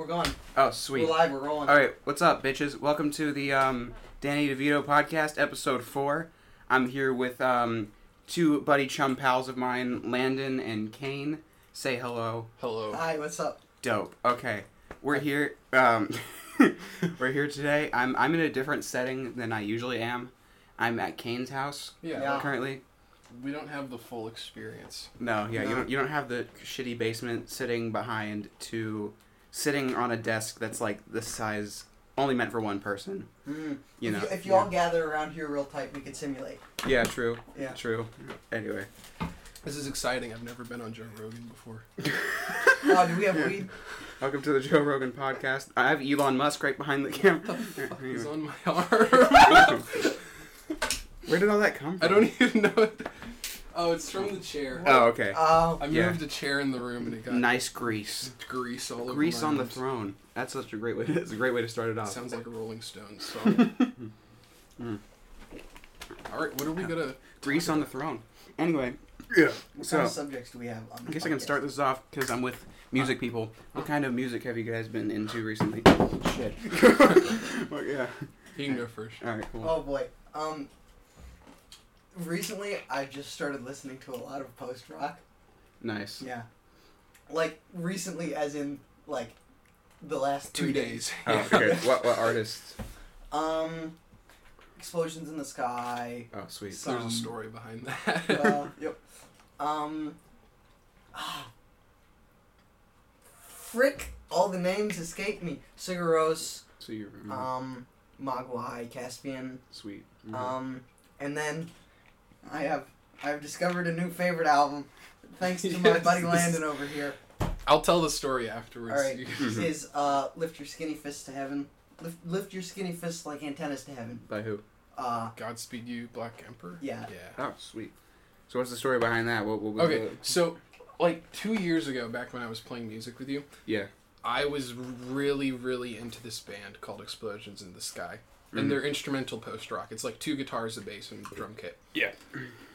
We're going. Oh, sweet. We're live. We're rolling. All right, what's up, bitches? Welcome to the um, Danny DeVito podcast, episode four. I'm here with um, two buddy chum pals of mine, Landon and Kane. Say hello. Hello. Hi. What's up? Dope. Okay, we're here. Um, we're here today. I'm I'm in a different setting than I usually am. I'm at Kane's house Yeah, Yeah. currently. we don't have the full experience. No, yeah, you don't you don't have the shitty basement sitting behind to sitting on a desk that's like this size, only meant for one person. Mm. You know. if you, if you yeah. all gather around here real tight, we could simulate. Yeah, true. Yeah. True. Anyway. This is exciting. I've never been on Joe Rogan before. Oh, do we have weed? Welcome to the Joe Rogan podcast. I have Elon Musk right behind the camera. He's Anyway. on my arm. Where did all that come from? I don't even know. It. Oh, it's from the chair. Oh, okay. Oh. I yeah. moved a chair in the room and it got Nice grease. grease all over. Grease my on the throne. That's such a great way. It's a great way to start it off. Sounds like a Rolling Stones song. Mm. All right, what are we gonna? Grease on the throne. Anyway. Yeah. What So kind of subjects do we have? On I the guess I can start this off because I'm with music people. What kind of music have you guys been into recently? Shit. well, yeah. He can go first. All right. Cool. Oh boy. Um. Recently, I just started listening to a lot of post rock. Nice. Yeah. Like recently, as in like the last Two three days. Oh, okay. what what artists? Um, explosions in the sky. Oh, sweet. So- There's a story behind that. uh, yep. Um. ah. frick! All the names escape me. Sigur Rós, So you're mm, um, Mogwai, Caspian, sweet. Mhm. um, and then I have I've discovered a new favorite album, thanks to my buddy Landon over here. I'll tell the story afterwards. All right. You- Mhm. Is uh, lift your skinny fists to heaven. Lift, lift your skinny fists like antennas to heaven. By who? Uh, Godspeed you, Black Emperor. Yeah. Yeah. Oh, sweet. So what's the story behind that? What, what was Okay, the- so like two years ago, back when I was playing music with you, Yeah. I was really, really into this band called Explosions in the Sky, And they're instrumental post rock. It's like two guitars, a bass, and a drum kit. Yeah.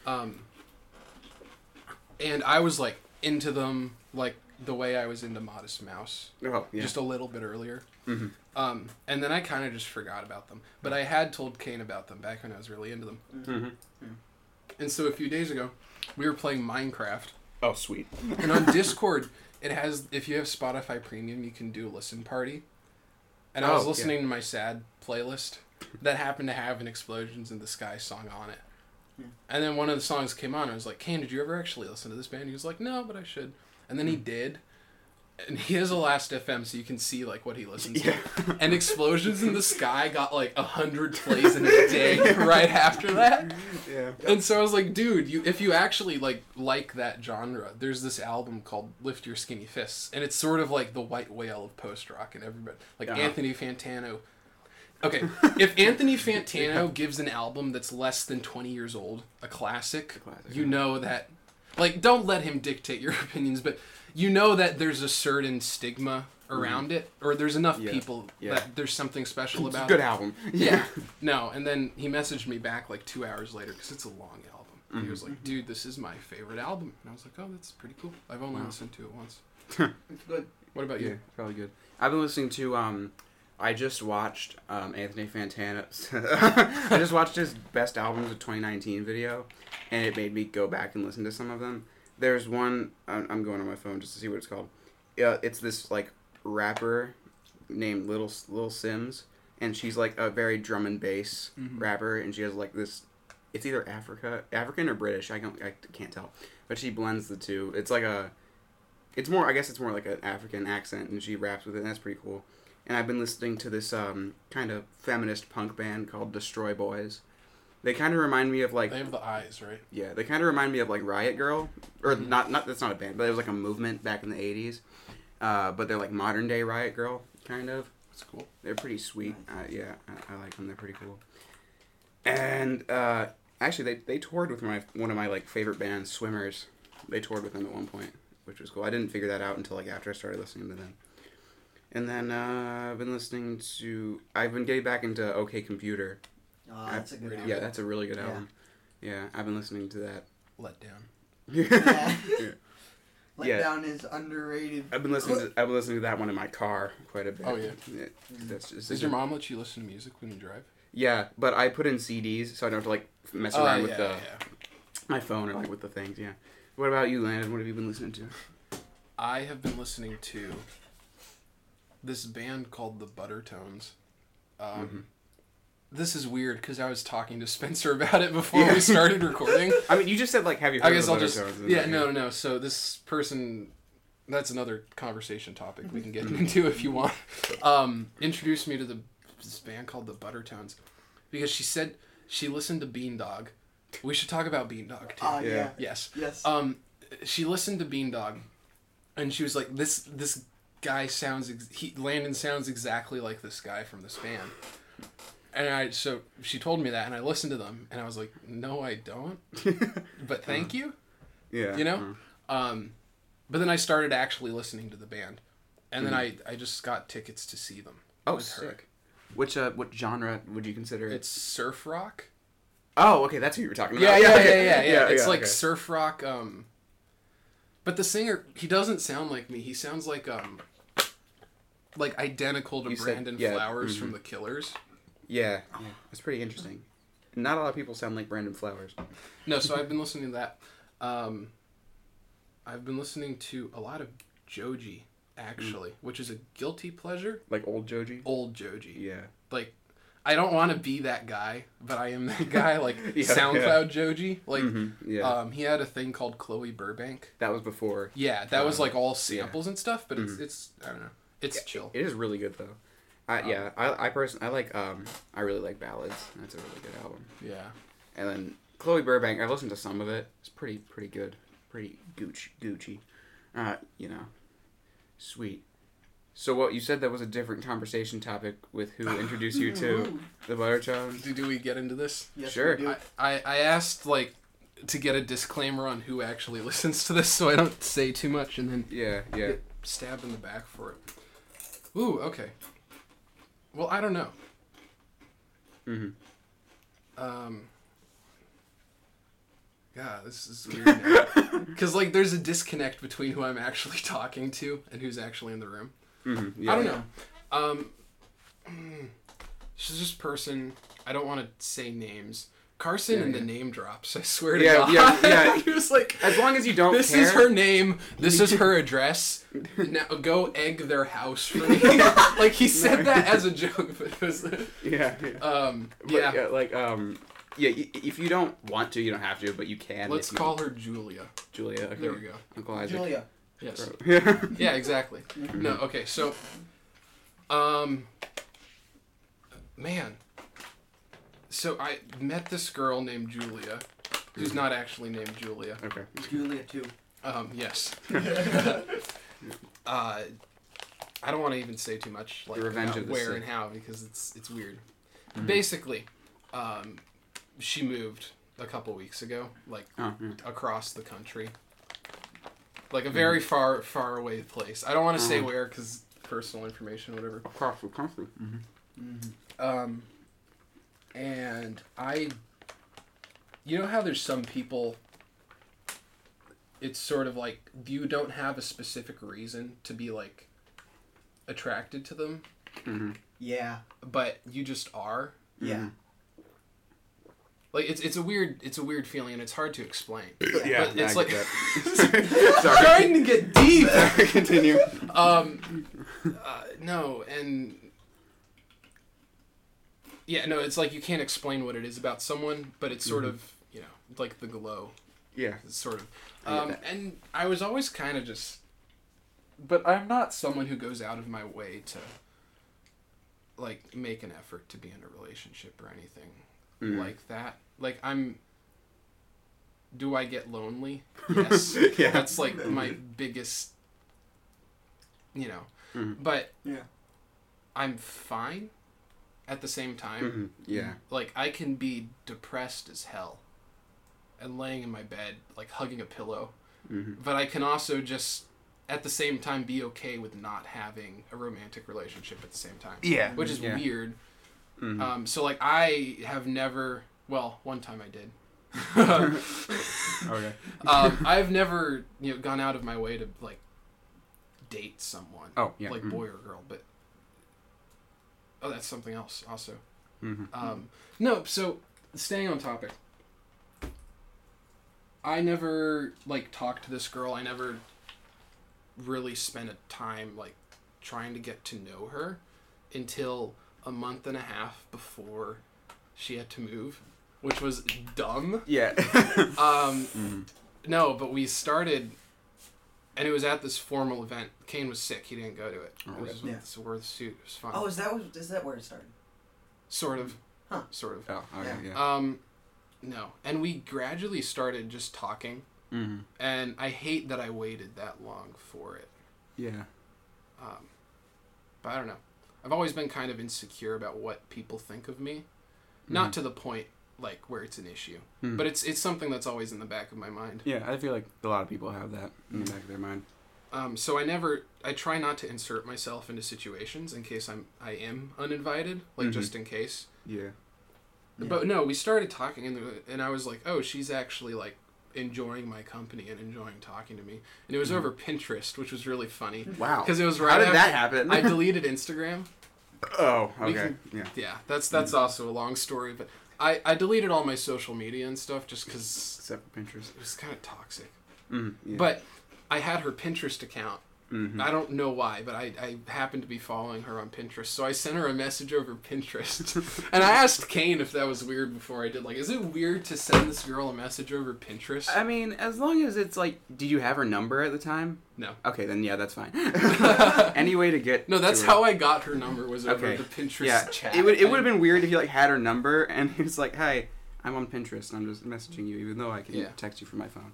Um, and I was like into them like the way I was into Modest Mouse, Oh, yeah. just a little bit earlier. Mhm. Um, and then I kind of just forgot about them, but I had told Kane about them back when I was really into them. Mhm. And so a few days ago, we were playing Minecraft. Oh, sweet. And on Discord, it has if you have Spotify Premium, you can do a listen party. And I was Oh, listening to my sad playlist that happened to have an Explosions in the Sky song on it. Yeah. And then one of the songs came on. I was like, "Kane, did you ever actually listen to this band?" He was like, "No, but I should." And then he did. And he has a last FM, so you can see like what he listens to. And Explosions in the Sky got like a hundred plays in a day right after that. yeah. And so I was like, dude, you if you actually like like that genre, there's this album called Lift Your Skinny Fists, and it's sort of like the white whale of post rock and everybody like Uh-huh. Anthony Fantano. Okay, if Anthony Fantano gives an album that's less than 20 years old, a classic, A classic, you yeah. know that like don't let him dictate your opinions, but you know that there's a certain stigma around it or there's enough Mm-hmm. Yeah. people Yeah. that there's something special about it. A good it. album. Yeah. No, and then he messaged me back like two hours later because it's a long album. He was Mm-hmm. like, "Dude, this is my favorite album," and I was like, "Oh, that's pretty cool. I've only Wow. listened to it once." it's good. What about Yeah, you? probably good. I've been listening to um I just watched um Anthony Fantano I just watched his best albums of 2019 video and it made me go back and listen to some of them. There's one I'm going on my phone just to see what it's called. Yeah, it's this like rapper named Little Little Simz and she's like a very drum and bass Mhm. rapper and she has like this it's either Africa African or British, I don't I can't tell. But she blends the two. It's like a it's more i guess it's more like an african accent and she raps with it and that's pretty cool and i've been listening to this um, kind of feminist punk band called destroy boys. They kind of remind me of like They have the eyes, right? yeah they kind of remind me of like riot grrrl. Or Mhm. not not that's not a band but it was like a movement back in the 80s uh, but they're like modern day riot grrrl kind of. That's cool. they're pretty sweet. Uh, yeah I, I like them. They're pretty cool. And uh, actually they, they toured with my one of my like favorite bands swimmers. They toured with them at one point which was cool. I didn't figure that out until like after i started listening to them and then uh, i've been listening to i've been getting back into ok computer Oh, that's a good Yeah, album. yeah that's a really good Yeah. album yeah i've been listening to that Let down. yeah. Let Yeah. Down is underrated. I've been listening to I've been listening to that one in my car quite a bit. Oh, yeah. that's just Does your mom let you listen to music when you drive? Yeah, but I put in CDs so I don't have to like mess Oh, around with yeah, the yeah. my phone or like with the things. Yeah. What about you, Landon? What have you been listening to? I have been listening to this band called the Buttertones. Um, Mhm. This is weird because I was talking to Spencer about it before Yeah. we started recording. I mean, you just said like, have you heard I guess of I'll the just yeah it's no no. So this person, that's another conversation topic we can get into if you want. Um, introduced me to the this band called the Buttertones because she said she listened to Beandog. We should talk about Beandog too. Yeah. yeah. yes. Yes. Um, she listened to Beandog, and she was like, "This this guy sounds ex- he Landon sounds exactly like this guy from this band." And I so she told me that, and I listened to them, and I was like, "No, I don't." But thank you. yeah. You know? Um, but then I started actually listening to the band, and then I I just got tickets to see them. Oh, with her. sick. Which uh, what genre would you consider? It's surf rock. Oh, okay, that's who you were talking Yeah, about. yeah, yeah, okay. yeah, yeah. It's like okay. surf rock. Um, but the singer, he doesn't sound like me. He sounds like um, like identical to You said- Brandon yeah, Flowers mhm. from The Killers. yeah, yeah, it's pretty interesting. Not a lot of people sound like Brandon Flowers. No, so I've been listening to that. Um, I've been listening to a lot of Joji actually, which is a guilty pleasure. Like old Joji. Old Joji. Yeah. Like, I don't want to be that guy, but I am that guy. Like Yeah, SoundCloud Joji. Like, Mhm, Yeah. um, he had a thing called Chloe Burbank. that was before. Yeah, that was Uh, like all samples and stuff, but it's Mhm. it's I don't know. It's chill. It is really good though. I, Um, yeah, I I personally I like um I really like ballads. That's a really good album. Yeah. And then Chloe Burbank, I've listened to some of it. It's pretty pretty good. Pretty Gucci Gucci. Uh, you know. Sweet. So what you said that was a different conversation topic with who introduced you to the Buttertones? Do, do we get into this? Yes, Sure. we do. I, I I asked like to get a disclaimer on who actually listens to this, so I don't say too much and then Yeah, yeah. get stabbed in the back for it. Ooh, okay. Well, I don't know. hmm Um. God, this is weird. Because like, there's a disconnect between who I'm actually talking to and who's actually in the room. hmm yeah. I don't know. Um, she's this person. I don't want to say names. Carson Yeah, and yeah. the name drops. I swear to Yeah, God. yeah, yeah. he was like, As long as you don't "This care. is her name. This is her address. Now go egg their house for me." like he said that as a joke, but it was. Yeah. yeah. Um, But, yeah. Like um. Yeah, if you don't want to, you don't have to, but you can. Let's you- call her Julia. Julia. Okay. There we go. Uncle Isaac. Julia. Yes. Yeah. Yeah, exactly. No, okay, so um man. So I met this girl named Julia, who's not actually named Julia. okay. Julia too. Um, yes. uh I don't want to even say too much like The Revenge about of the where Sith. and how because it's it's weird. Mhm. Basically, um she moved a couple weeks ago, like Oh, yeah. across the country. Like a very far, far away place. I don't want to say where because personal information, whatever. Across the country. hmm Mm-hmm. Um, and I, you know how there's some people. It's sort of like you don't have a specific reason to be like attracted to them, hmm Yeah. but you just are. Yeah. Like it's it's a weird it's a weird feeling and it's hard to explain. Yeah, But it's I like get that. Sorry. trying to get deep. Continue. um uh, no and yeah no it's like you can't explain what it is about someone but it's sort Mhm. of you know like the glow Yeah. it's sort of um that. and i was always kind of just but i'm not someone who goes out of my way to like make an effort to be in a relationship or anything Mm. like that like i'm do i get lonely yes Yeah. that's like my biggest you know Mhm. but Yeah. i'm fine at the same time Mhm. Yeah. like i can be depressed as hell and laying in my bed like hugging a pillow hmm but i can also just at the same time be okay with not having a romantic relationship at the same time Yeah. which is Yeah. weird Mhm. um, so like i have never well one time i did Okay. um, I've never you know gone out of my way to like date someone Oh yeah. like mhm. boy or girl, but oh, that's something else also. Mhm. Um, no, so staying on topic. I never like talked to this girl. I never really spent a time like trying to get to know her until a month and a half before she had to move, which was dumb. Yeah. Um, Mhm. no, but we started, and it was at this formal event. Kane was sick; he didn't go to it. Oh, it was yeah. with the wore the suit. It was fun. Oh, is that what, is that where it started? sort of. Huh. Sort of. Oh, okay, Yeah. yeah. Um, no, and we gradually started just talking, mm-hmm. and I hate that I waited that long for it. Yeah. Um, but I don't know. I've always been kind of insecure about what people think of me, not Mhm. to the point like where it's an issue, Mhm. but it's it's something that's always in the back of my mind. Yeah, I feel like a lot of people have that in the back of their mind. Um, so I never, I try not to insert myself into situations in case I'm, I am uninvited, like Mhm. just in case. Yeah. Yeah. But no, we started talking, and and I was like, oh, she's actually like enjoying my company and enjoying talking to me, and it was Mhm. over Pinterest, which was really funny Wow. because it was right. How did after that happen? I deleted Instagram. oh, okay. can- Yeah. Yeah, that's that's also a long story, but I I deleted all my social media and stuff just because Except for Pinterest. it was kind of toxic. Mm, yeah. But I had her Pinterest account. Mhm. I don't know why, but I, I happened to be following her on Pinterest. So I sent her a message over Pinterest. and I asked Kane if that was weird before I did. Like, is it weird to send this girl a message over Pinterest? I mean, as long as it's like, did you have her number at the time? No. Okay, then yeah, that's fine. Any way to get. No, that's to her. how I got her number was over Okay. the Pinterest Yeah, chat. it would it would have been weird if you like had her number and he was like, "Hi, I'm on Pinterest and I'm just messaging you, even though I can Yeah. text you from my phone."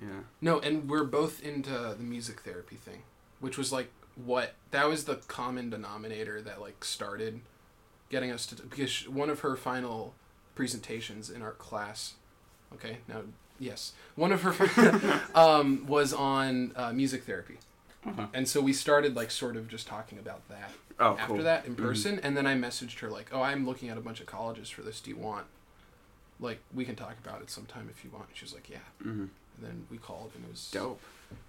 Yeah. No, and we're both into the music therapy thing, which was like what that was the common denominator that like started getting us to because one of her final presentations in our class. Okay, now yes, one of her um, was on uh, music therapy, Uh-huh. and so we started like sort of just talking about that Oh, after cool. that in Mhm. person, and then I messaged her like, "Oh, I'm looking at a bunch of colleges for this. Do you want?" Like we can talk about it sometime if you want. She was like, "Yeah," hmm and then we called and it was Dope.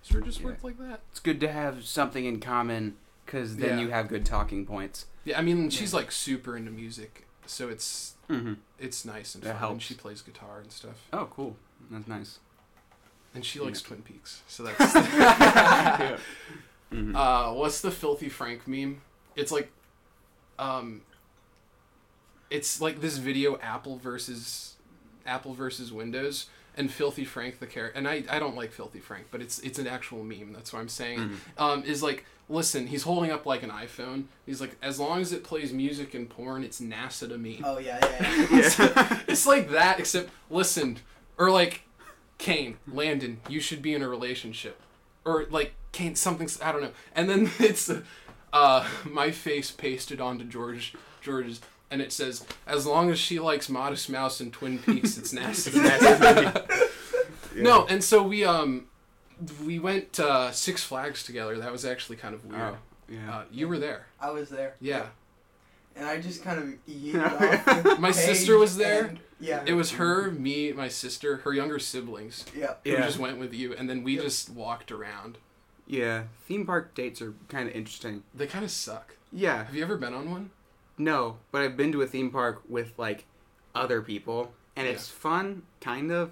Sort of just Yeah. worked like that. It's good to have something in common because then Yeah. you have good talking points. Yeah, I mean, she's like super into music, so it's Mm-hmm. it's nice and That fun. And she plays guitar and stuff, Oh, cool. That's nice. and she likes Yeah. Twin Peaks. So that's. Mhm. uh, what's the filthy Frank meme? It's like, um. It's like this video Apple versus Apple versus Windows and Filthy Frank the character and I, I don't like Filthy Frank but it's it's an actual meme that's what I'm saying Mhm. um, is like listen he's holding up like an iPhone he's like as long as it plays music and porn it's NASA to me Oh yeah, yeah. yeah. yeah. it's like that except listen or like Kane Landon you should be in a relationship or like Kane something's I don't know and then it's uh my face pasted onto George George's and it says as long as she likes Modest Mouse and Twin Peaks it's nasty Yeah. no and so we um we went uh, Six Flags together that was actually kind of weird Oh, yeah. uh, you were there I was there. yeah And I just kind of yeeted off. My sister was there. and- yeah. it was her me my sister her younger siblings Yeah. who Yeah. just went with you and then we Yep. just walked around yeah. Theme park dates are kind of interesting. They kind of suck. Yeah. Have you ever been on one? No, but I've been to a theme park with like other people, and Yeah. it's fun, kind of.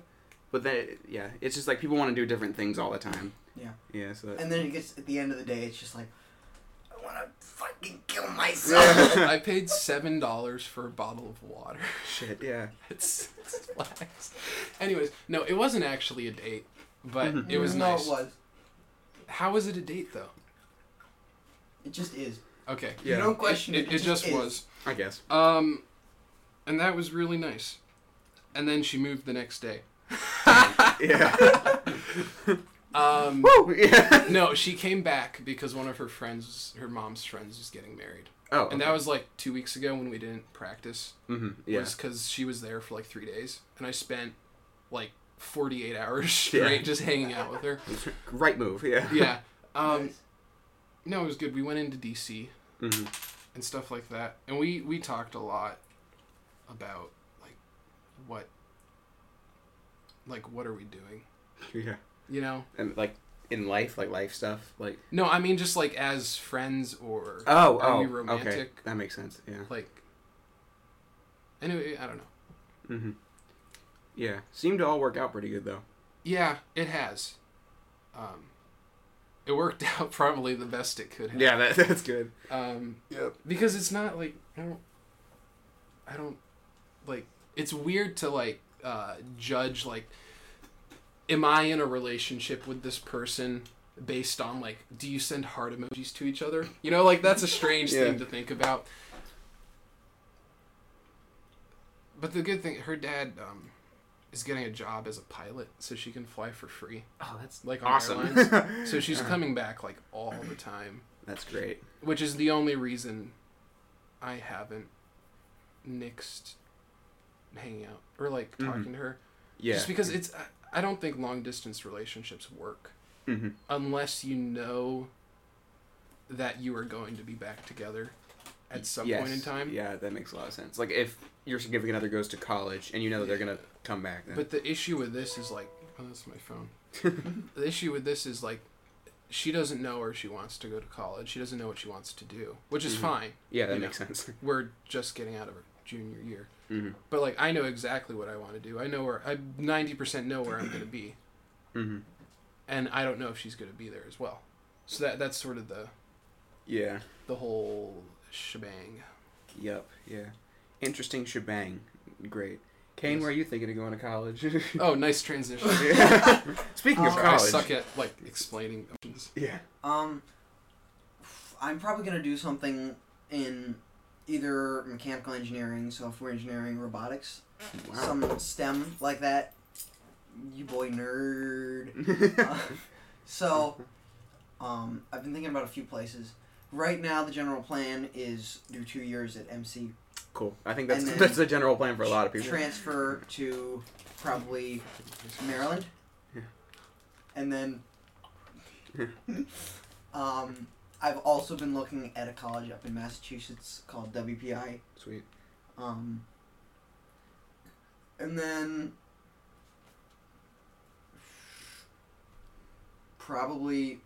But then, yeah, it's just like people want to do different things all the time. Yeah. Yeah. So. That, And then it gets at the end of the day, it's just like, I want to fucking kill myself. I paid seven dollars for a bottle of water. shit. Yeah. it's Six Flags. Anyways, no, it wasn't actually a date, but Mhm. it was no, nice. it was. How was it a date though? It just is. Okay. Yeah. You don't question it, it. it, it just is. was. I guess. Um, and that was really nice. And then she moved the next day. yeah. Um, Woo. Yeah. no, she came back because one of her friends, her mom's friends, was getting married, Oh. and that was like two weeks ago when we didn't practice. Mm-hmm. Yeah. was because she was there for like three days, and I spent like forty eight hours straight Yeah. just hanging out with her. Right move. Yeah. Yeah. Um, Nice. no, it was good. We went into DC hmm and stuff like that, and we we talked a lot about like what like what are we doing? Yeah. You know? And like in life, like life stuff, like No, I mean just like as friends or oh are oh we okay, romantic? that makes sense. Yeah. Like anyway, I don't know. Mm-hmm. Yeah. Seemed to all work out pretty good though. Yeah, it has. Um, it worked out probably the best it could have. Yeah, that, that's good. Um, Yep. because it's not like I don't, I don't, like it's weird to like uh, judge like, am I in a relationship with this person based on like, do you send heart emojis to each other? You know, like that's a strange Yeah. thing to think about. But the good thing, her dad um, is getting a job as a pilot, so she can fly for free, Oh, that's like on awesome. airlines. So she's coming back like all the time, That's great. which is the only reason I haven't nixed hanging out or like Mhm. talking to her. Yeah. Just because it's I, don't think long distance relationships work hmm unless you know that you are going to be back together at some yes. point in time. Yeah, that makes a lot of sense. Like if your significant other goes to college and you know that they're gonna come back, then But the issue with this is like, oh, that's my phone. the issue with this is like, she doesn't know where she wants to go to college. She doesn't know what she wants to do, which is Mhm. fine. yeah, that you makes sense. We're just getting out of our junior year. hmm But like, I know exactly what I want to do. I know where I ninety percent know where I'm going to be, hmm and I don't know if she's going to be there as well. So that that's sort of the Yeah. the whole shebang. Yep. Yeah. Interesting shebang. Great. Kane, Yes. where are you thinking of going to college? Oh, nice transition. Yeah. Speaking of college, I suck at like explaining options. Yeah. Um, I'm probably gonna do something in either mechanical engineering, software engineering, robotics, Wow. some STEM like that. You boy nerd. Uh, so, um, I've been thinking about a few places. Right now, the general plan is do two years at MC, cool. I think that's that's the general plan for a lot of people. transfer to probably Maryland, Yeah. and then um, I've also been looking at a college up in Massachusetts called WPI, Sweet. um, and then probably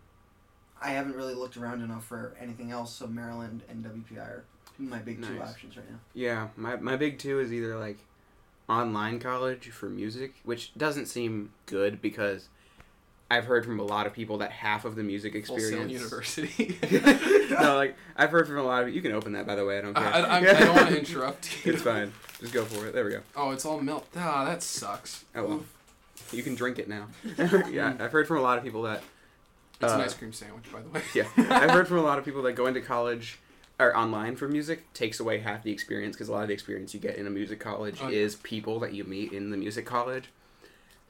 I haven't really looked around enough for anything else, so Maryland and WPI are my big two options right now. Yeah, my my big two is either like online college for music, which doesn't seem good because I've heard from a lot of people that half of the music Full Sail experience. University. no, like I've heard from a lot of you can open that by the way. I don't care. I, I, I don't want to interrupt you. it's fine. Just go for it. There we go. Oh, it's all melt. Ah, that sucks. Oh well. Oof. You can drink it now. yeah, I've heard from a lot of people that It's an Uh, ice cream sandwich, by the way. yeah, I've heard from a lot of people that going to college or online for music takes away half the experience because a lot of the experience you get in a music college Oh, yeah. is people that you meet in the music college.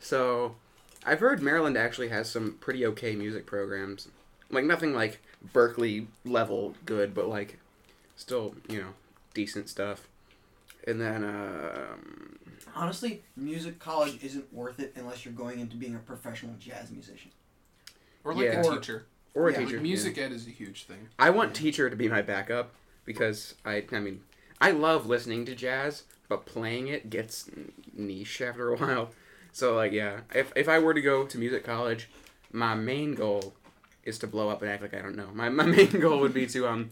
So, I've heard Maryland actually has some pretty okay music programs. Like nothing like Berklee level good, but like still, you know, decent stuff. And then um Honestly, music college isn't worth it unless you're going into being a professional jazz musician. Or like Yeah. a Or- teacher. Or a Yeah, Like, teacher. music ed is a huge thing. I want teacher to be my backup because I I mean I love listening to jazz, but playing it gets niche after a while. So like yeah, if if I were to go to music college, my main goal is to blow up and act like I don't know. My my main goal would be to um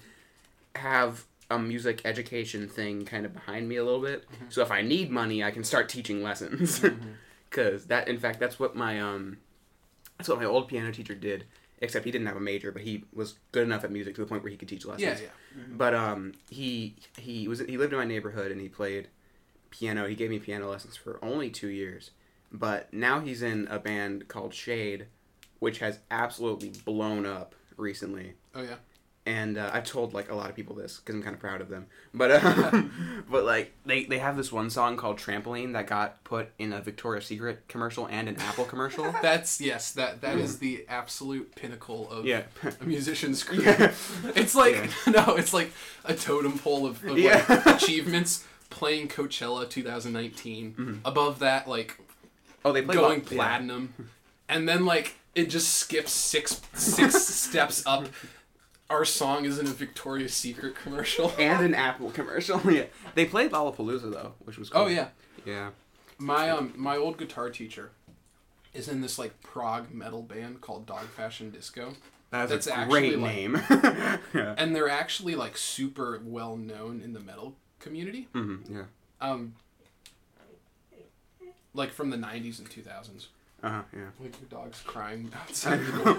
have a music education thing kind of behind me a little bit. So if I need money, I can start teaching lessons. Mm-hmm. Cuz that in fact that's what my um that's what my old piano teacher did. Except he didn't have a major, but he was good enough at music to the point where he could teach lessons. Yeah, yeah. But um, he he was he lived in my neighborhood and he played piano. He gave me piano lessons for only two years, but now he's in a band called Shade, which has absolutely blown up recently. Oh yeah. And uh, I've told like a lot of people this because I'm kind of proud of them. But uh, but like they they have this one song called Trampoline that got put in a Victoria's Secret commercial and an Apple commercial. That's yes. That that is the absolute pinnacle of yeah. a musician's career. It's like no, it's like a totem pole of, of Yeah. like achievements. Playing Coachella 2019. Mm-hmm. Above that, like Oh, they play going yeah. platinum, and then like it just skips six six steps up. Our song is in a Victoria's Secret commercial. and an Apple commercial. yeah, they played Lollapalooza though, which was cool. Oh yeah, yeah. my um my old guitar teacher, is in this like prog metal band called Dog Fashion Disco, That's, That's a actually, great like- name. yeah. and they're actually like super well known in the metal community. hmm Yeah. Um, like from the '90s and 2000s. Uh huh. Yeah. Like your dog's crying outside the door.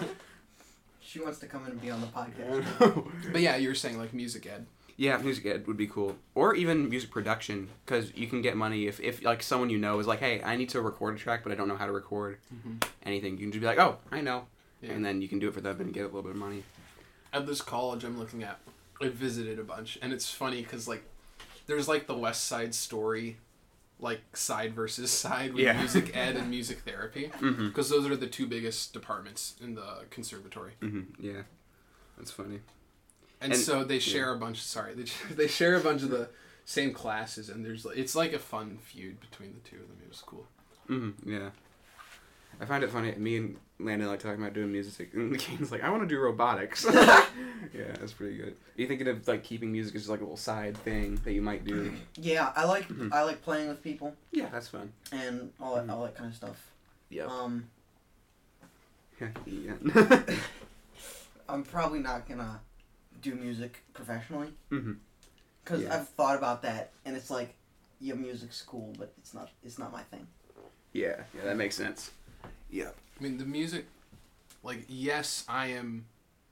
She wants to come in and be on the podcast. but yeah, you were saying like music ed. Yeah, music ed would be cool, or even music production, because you can get money if, if like someone you know is like, hey, I need to record a track, but I don't know how to record Mhm. anything. You can just be like, oh, I know, Yeah. and then you can do it for them and get a little bit of money. At this college I'm looking at, I visited a bunch, and it's funny because like, there's like the West Side Story, like side versus side with Yeah. music ed and music therapy, Mm-hmm. because those are the two biggest departments in the conservatory. Mm-hmm. Yeah, that's funny. And, And- so they share a bunch. Sorry, they they share a bunch of the same classes, and there's it's like a fun feud between the two of them. It was cool. Mm-hmm. Yeah. I find it funny. Me and Landon like talking about doing music, and Kane's like, "I want to do robotics." yeah, that's pretty good. Are you thinking of like keeping music as like a little side thing that you might do? Yeah, I like Mhm. I like playing with people Yeah, that's fun. and all that, Mhm. all that kind of stuff. Yeah. Um, yeah. I'm probably not gonna do music professionally mm-hmm. because Yeah. I've thought about that, and it's like, yeah, music's cool, but it's not it's not my thing. Yeah, yeah, that makes sense. Yeah. I mean, the music, like yes, I am,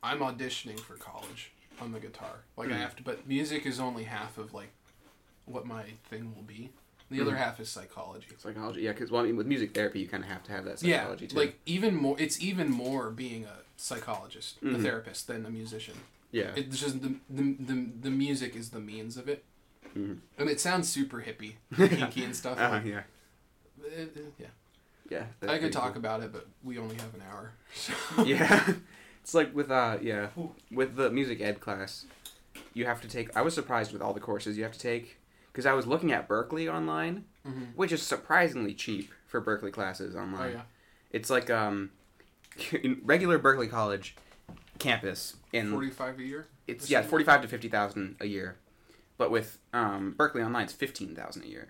I'm auditioning for college on the guitar. Like I Mhm. have to, but music is only half of like what my thing will be. The other Mhm. half is psychology. Psychology, yeah, because well, I mean, with music therapy, you kind of have to have that Yeah, psychology too. like even more. It's even more being a psychologist, a Mhm. therapist, than a musician. yeah, It's just the, the the the music is the means of it, Mhm. and it sounds super hippie, geeky and stuff. uh, like- yeah, it- it- yeah, yeah. I could talk cool. about it, but we only have an hour. So. yeah, it's like with uh, yeah, with the music ed class, you have to take. I was surprised with all the courses you have to take because I was looking at Berklee online, Mhm. which is surprisingly cheap for Berklee classes online. Oh yeah, It's like um, in regular Berklee College campus in forty-five a year. it's yeah forty five to fifty thousand a year, but with um Berklee Online it's fifteen thousand a year.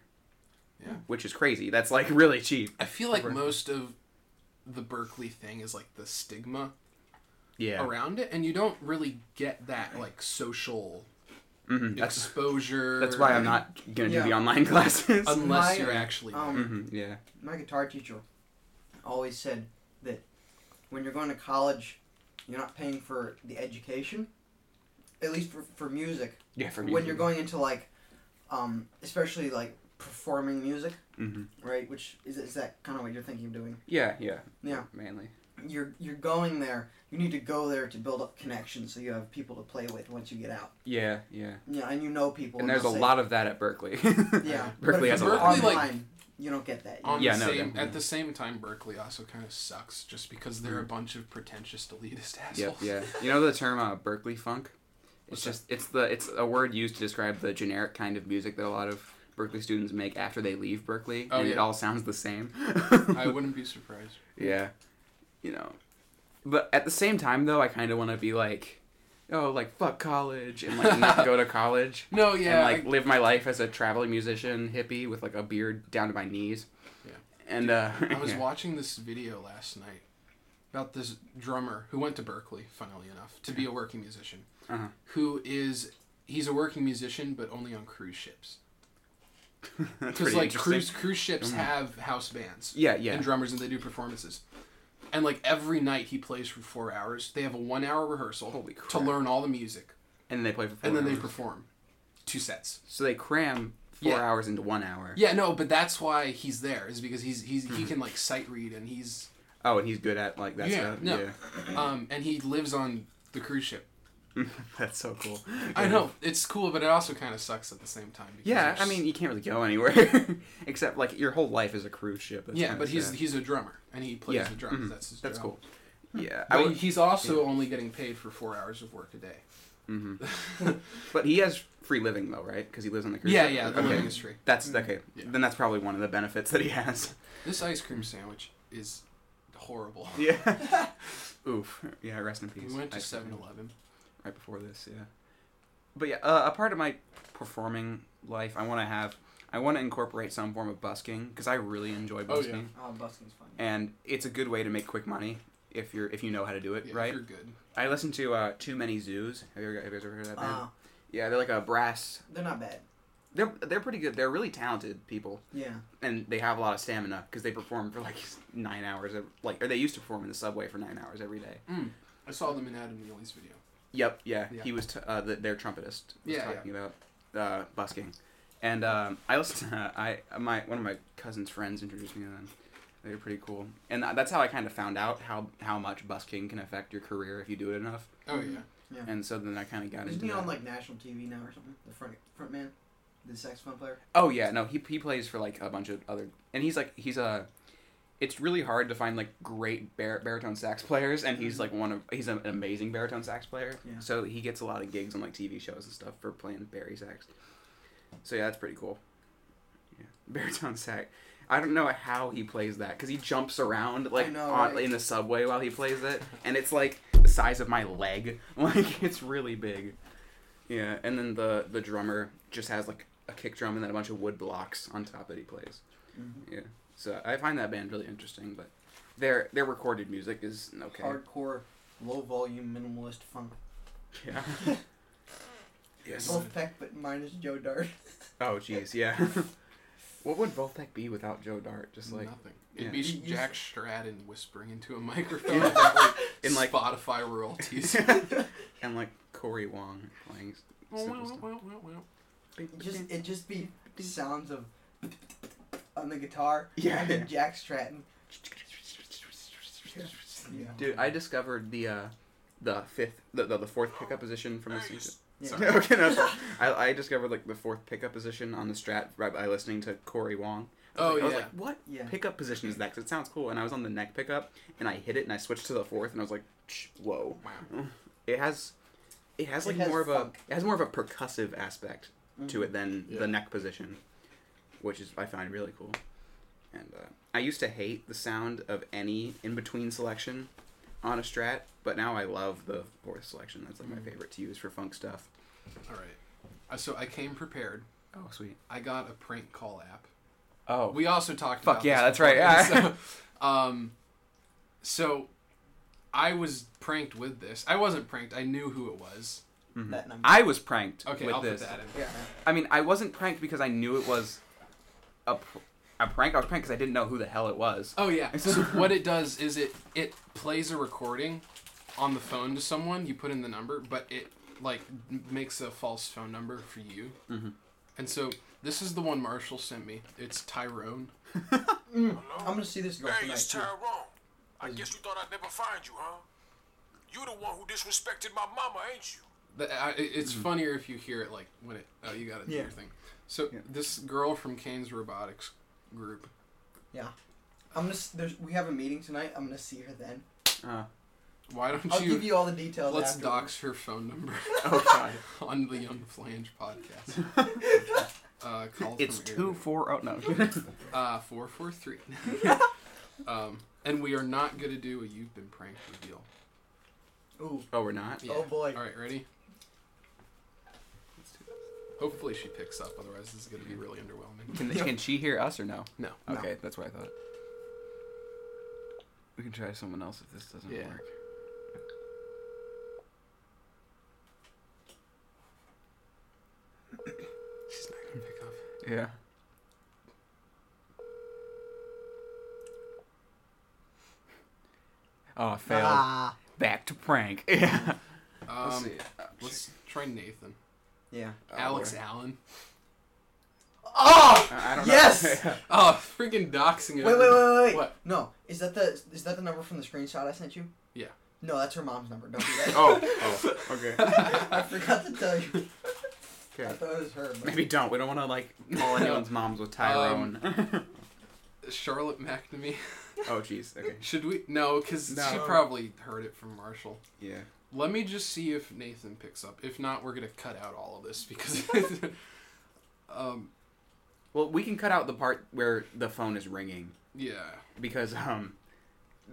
Yeah. which is crazy. That's like really cheap. I feel like most of the Berklee thing is like the stigma Yeah, around it, and you don't really get that like social hmm that's exposure. that's why I'm not gonna do the online classes. unless My- you're actually. Um, hmm yeah, my guitar teacher always said that when you're going to college, you're not paying for the education. At least for, for music. yeah. For When you're going into like, um, especially like performing music, hmm right? Which is, is that kind of what you're thinking of doing? Yeah, yeah, Yeah. mainly. You're you're going there. You need to go there to build up connections, so you have people to play with once you get out. Yeah, yeah. Yeah, and you know people. And there's a say- lot of that at Berklee. Yeah, Berklee has if a lot. Berklee, like- online, you don't get that. on Yeah, the no, same, at the same time, Berklee also kind of sucks, just because they're a bunch of pretentious elitist Yep, assholes. yeah. You know the term uh, Berklee funk? What's It's just it's the it's a word used to describe the generic kind of music that a lot of Berklee students make after they leave Berklee, Oh, and it all sounds the same. I wouldn't be surprised. Yeah, you know, but at the same time though, I kind of want to be like, oh, like fuck college and like not go to college No, yeah, and like I- live my life as a traveling musician hippie with like a beard down to my knees. Yeah. And uh, I was yeah. watching this video last night about this drummer who went to Berklee, funnily enough, to be a working musician. Uh-huh. Who is he's a working musician, but only on cruise ships. Because like cruise cruise ships Mhm. have house bands Yeah, yeah. and drummers, and they do performances. And like every night he plays for four hours. They have a one hour rehearsal Holy crap. to learn all the music, and they play for four and then they perform two sets. So they cram four Yeah. hours into one hour. Yeah, no, but that's why he's there is because he's he's Mm-hmm. he can like sight read and he's Oh, and he's good at like that Yeah, stuff. no. um and he lives on the cruise ship. Yeah, that's so cool. I know it's cool, but it also kind of sucks at the same time. because Yeah, I mean, you can't really go anywhere except like your whole life is a cruise ship. That's yeah, but he's sad. he's a drummer and he plays Yeah, the drums. mhm, That's his that's job. cool. Yeah, I But would. he's also only getting paid for four hours of work a day. hmm but he has free living though, right? Because he lives on the cruise Yeah, ship. yeah, the okay. living is free. That's okay. Yeah. Then that's probably one of the benefits that he has. This ice cream sandwich is horrible. Yeah. Oof. Yeah. Rest in peace. We went to Ice cream. 7-Eleven. Right before this. Yeah. But yeah, uh, a part of my performing life, I want to have I want to incorporate some form of busking because I really enjoy busking. Oh, yeah. busking, Oh, busking's fun. and it's a good way to make quick money if you're if you know how to do it Yeah, right. You're good. I listen to uh, Too Many Zoos. Have you, ever, have you guys ever heard of that band? Uh, yeah, they're like a brass. they're not bad. They're they're pretty good. They're really talented people, Yeah. and they have a lot of stamina because they perform for like nine hours. Of, like or they used to perform in the subway for nine hours every day. Mm. I saw them in Adam Neely's video. Yep, yeah. Yeah. He was t- uh, the, their trumpetist was Yeah, talking about uh, busking, and um, I listened. To, I my one of my cousin's friends introduced me to them. They were pretty cool, and tha- that's how I kind of found out how how much busking can affect your career if you do it enough. Oh yeah. yeah. And so then I kind of got Isn't into he that. on like national TV now or something? The front front man, the saxophone player. Oh yeah, no, he he plays for like a bunch of other, and he's like he's a. It's really hard to find like great bar- baritone sax players, and he's like one of he's an amazing baritone sax player. Yeah. So he gets a lot of gigs on like TV shows and stuff for playing bari sax. So yeah, that's pretty cool. Yeah, baritone sax. I don't know how he plays that because he jumps around like know, on, right? in the subway while he plays it, and it's like the size of my leg. Like it's really big. Yeah, and then the the drummer just has like a kick drum and then a bunch of wood blocks on top that he plays. Mm-hmm. Yeah, so I find that band really interesting, but their their recorded music is okay. Hardcore, low volume, minimalist funk. Yeah. yes. Vulfpeck, but minus Joe Dart. Oh jeez, yeah. what would Vulfpeck be without Joe Dart? Just like nothing. It'd be You- you- Jack Stratton whispering into a microphone Yeah. about like, In, like- Spotify royalties. and like Corey Wong playing. simple stuff. Just it just be sounds of on the guitar. Yeah. And then Jack Stratton. Yeah. Dude, I discovered the uh, the fifth, the, the, the fourth pickup position from listening to. Yeah. okay, no, sorry. I, I discovered like the fourth pickup position on the Strat right by listening to Corey Wong. I Oh, like, I was yeah. like, what Yeah. pickup position is that? Because it sounds cool. And I was on the neck pickup, and I hit it, and I switched to the fourth, and I was like, whoa. Wow. It has, it has It like has more of a, it has more of a percussive aspect to Mhm. it than Yeah. the neck position, which is I find really cool. And uh, I used to hate the sound of any in between selection on a Strat, but now I love the fourth selection. That's like my Mhm. favorite to use for funk stuff. All right. Uh, so I came prepared. Oh, sweet. I got a prank call app. Oh, We also talked Fuck about yeah, this that's right, yeah. So, um, so I was pranked with this. I wasn't pranked. I knew who it was. mhm. That number. I was pranked Okay, with I'll this. put that in. Yeah. I mean, I wasn't pranked because I knew it was a, pr- a prank. I was pranked because I didn't know who the hell it was. Oh yeah. So what it does is it it plays a recording on the phone to someone. You put in the number, but it like m- makes a false phone number for you. Mhm. And so this is the one Marshall sent me. It's Tyrone. Mm. I'm gonna see this girl Hey, tonight it's too. Tyrone. I guess you thought I'd never find you, huh? You the one who disrespected my mama, ain't you? The, I, it- it's funnier if you hear it like when it. Oh, you got to do Yeah. your thing. So Yeah. this girl from Kane's Robotics group. Yeah, I'm gonna. There's. We have a meeting tonight. I'm gonna see her then. Uh, Why don't I'll you? give you all the details. let's afterwards. dox her phone number oh god. on the Young Flange podcast. Uh, call it's from two Aaron. four oh no. Uh, four four three. um, and we are not gonna do a you've been pranked reveal. Ooh. oh, we're not. Yeah. Oh boy. All right, ready? Hopefully she picks up. Otherwise, this is gonna be really underwhelming. Can can she hear us or no? No. No. Okay, that's what I thought. We can try someone else if this doesn't Yeah. work. She's not gonna pick up. Yeah. Oh, failed. Ah. Back to prank. Yeah. Um, Let's see. let's try Nathan. Yeah. Oh, Alex boy. Allen. Oh. I I don't Yes! know. Oh, freaking doxing Wait, it. wait, wait, wait, wait. What? No, is that the is that the number from the screenshot I sent you? Yeah. No, that's her mom's number. Don't do that. oh, oh, okay. I forgot to tell you. I thought it was her. But... Maybe don't. We don't want to like call anyone's moms with Tyrone. Um, Charlotte McNamee. oh, jeez. Okay. Should we? No, because No. she probably heard it from Marshall. Yeah. Let me just see if Nathan picks up. If not, we're gonna cut out all of this because. um. Well, we can cut out the part where the phone is ringing Yeah. because um,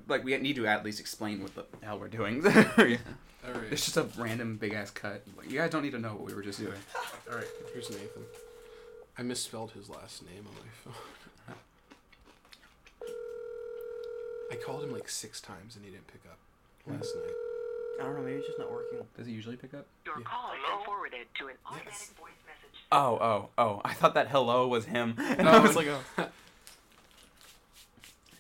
like we need to at least explain what the hell we're doing. Yeah. All right. It's just a random big ass cut. Like, you guys don't need to know what we were just doing. All right. Here's Nathan. I misspelled his last name on my phone. I called him like six times and he didn't pick up last night. I don't know. Maybe it's just not working. Does it usually pick up? Your Yeah. call has Hello? been forwarded to an automatic Yes. voice message. Oh, oh, oh! I thought that hello was him, and I Oh, was like, oh.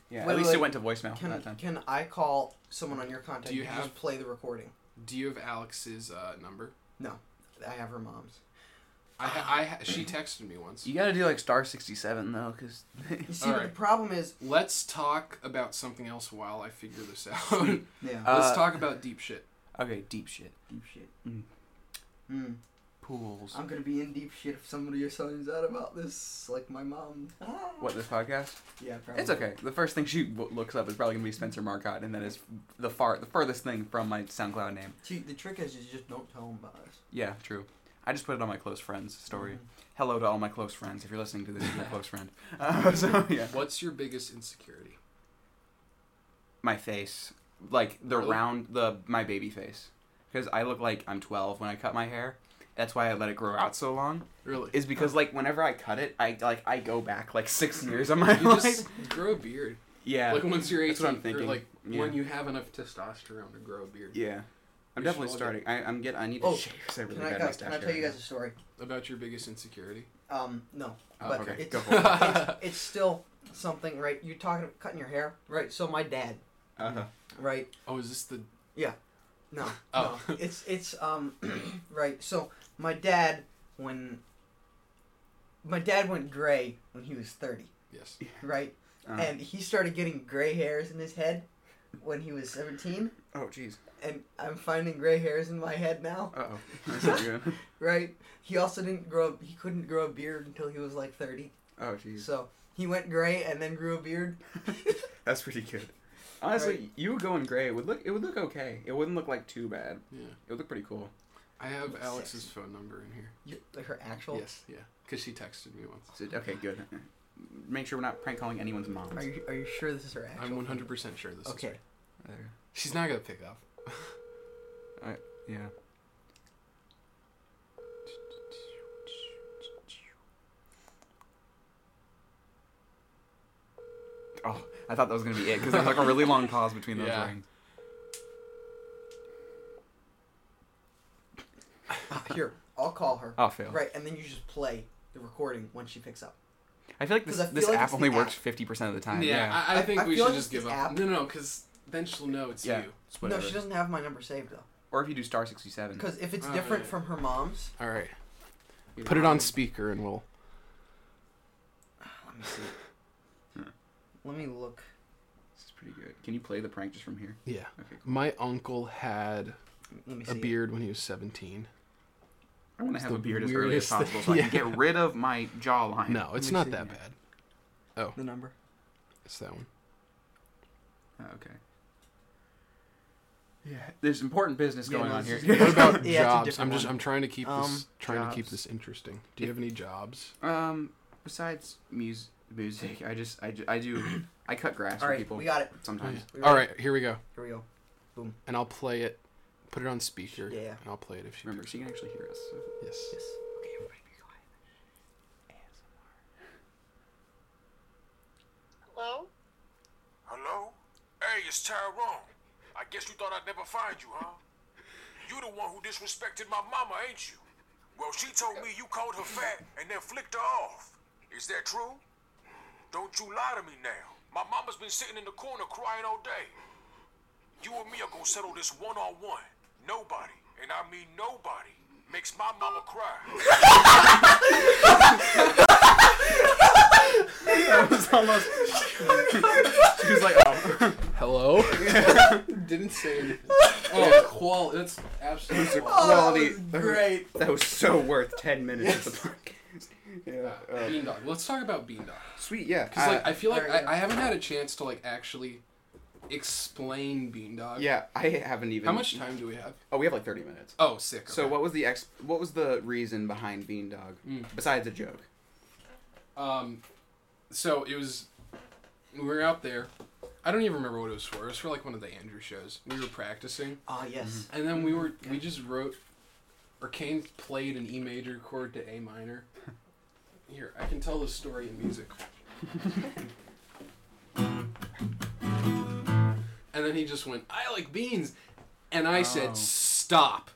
Yeah, Wait, at least wait, it went to voicemail Can that time. can I call someone on your contact? Do you and have- just play the recording? Do you have Alex's uh, number? No, I have her mom's. I, I she texted me once. You gotta do like star sixty seven though, because You see, but Alright. the problem is, Let's talk about something else while I figure this out. yeah. Uh, Let's talk about deep shit. okay, deep shit, deep shit. Mm. Hmm. pools. I'm gonna be in deep shit if somebody or finds out about this, like my mom. Ah. What this podcast? Yeah, probably. It's okay. The first thing she w- looks up is probably gonna be Spencer Marcotte, and that is the far the furthest thing from my SoundCloud name. See, the trick is, is just don't tell them about us. Yeah, true. I just put it on my close friends story. Mhm. Hello to all my close friends. If you're listening to this, you're a close friend. Uh, so yeah, What's your biggest insecurity? my face, like the Really? round, the my baby face, because I look like I'm 12 when I cut my hair. That's why I let it grow out so long. Really? Is because like whenever I cut it, I like I go back like six years of my you life. just grow a beard. yeah, Like once you're 18, That's what I'm or thinking. like Yeah. when you have enough testosterone to grow a beard. yeah. I'm We should definitely starting. I, I'm get. I need to Oh, shave 'cause I really Can I, bad guys, mustache can I tell hair you right guys a story? About your biggest insecurity. Um, no. Oh, but okay. it's, Go for it. it's, it's still something, right? You're talking about cutting your hair, right? So my dad. Uh-huh. right? Oh, is this the? Yeah. No. Oh. No. It's it's um right. So my dad when my dad went gray when he was 30, Yes. right? Uh, And he started getting gray hairs in his head when he was 17, oh jeez. and I'm finding gray hairs in my head now, Uh oh. That's not good. right? He also didn't grow he couldn't grow a beard until he was like 30. Oh jeez. So, he went gray and then grew a beard. That's pretty good. Honestly, you going gray it would look. It would look okay. It wouldn't look like too bad. Yeah. It would look pretty cool. I have Six. Alex's phone number in here. You, like her actual Yes. Yeah. Because she texted me once. So, okay, good. Make sure we're not prank calling anyone's mom. Are you are you sure this is her actual? I'm 100 percent sure this is Okay. her. There. She's not gonna pick up. I Yeah. Oh, I thought that was gonna be it because there's like a really long pause between those Yeah. rings. Uh, here, I'll call her. Oh, fail. Right, and then you just play the recording when she picks up. I feel like this feel this like app it's the only works fifty percent of the time. yeah, Yeah. I, I I- think I we feel should like just give up. app. No, no, because then she'll know it's Yeah. you. It's No, whatever. she doesn't have my number saved though. Or if you do star sixty seven. Because if it's Oh, different yeah. from her mom's, All right. Put it on speaker and we'll. let me see. Let me look. This is pretty good. Can you play the prank just from here? Yeah. Okay. Cool. My uncle had Let me see. a beard when he was 17. I want to It's have a beard as early as weirdest thing. possible so I can Yeah. get rid of my jawline. No, it's me not see. that bad. Oh. The number. It's that one. Oh, okay. Yeah, there's important business going no, on here. What about Yeah, it's a jobs? different I'm just one. I'm trying to keep this Um, trying to keep jobs. this interesting. Do you have any jobs? um, besides mus- music, I just I, ju- I do I cut grass All for right, people we got it. sometimes. We All ready? right, here we go. Here we go. Boom. And I'll play it. Put it on speaker. Yeah. And I'll play it if she. Remember, picks she can actually hear us. So. Yes. Yes. Okay, everybody be quiet. Hello? Hello? Hey, it's Tyrone. I guess you thought I'd never find you, huh? You the one who disrespected my mama, ain't you? Well, she told me you called her fat and then flicked her off. Is that true? Don't you lie to me now. My mama's been sitting in the corner crying all day. You and me are gonna settle this one on one. Nobody, and I mean nobody, makes my mama cry. That was almost. she was like, oh. Hello. Didn't say anything. Oh, qual. That's absolutely. quality. Oh, that was great. That was so worth ten minutes of the podcast. Yeah. uh, Beandog. Let's talk about Bean Dog. sweet. Yeah. Because like uh, I feel like there we go. I, I haven't had a chance to like actually explain Bean Dog. yeah, I haven't even. How much time do we have? Oh, we have like thirty minutes. Oh, sick. So what was the ex? What was the reason behind Beandog Mm. besides a joke? Um, so it was. We were out there. I don't even remember what it was for. It was for like one of the Andrew shows. We were practicing, Ah, yes. and then we were we just wrote, or Kane played an E major chord to A minor, Here, I can tell the story in music. and then he just went, I like beans. And I Oh. said, Stop.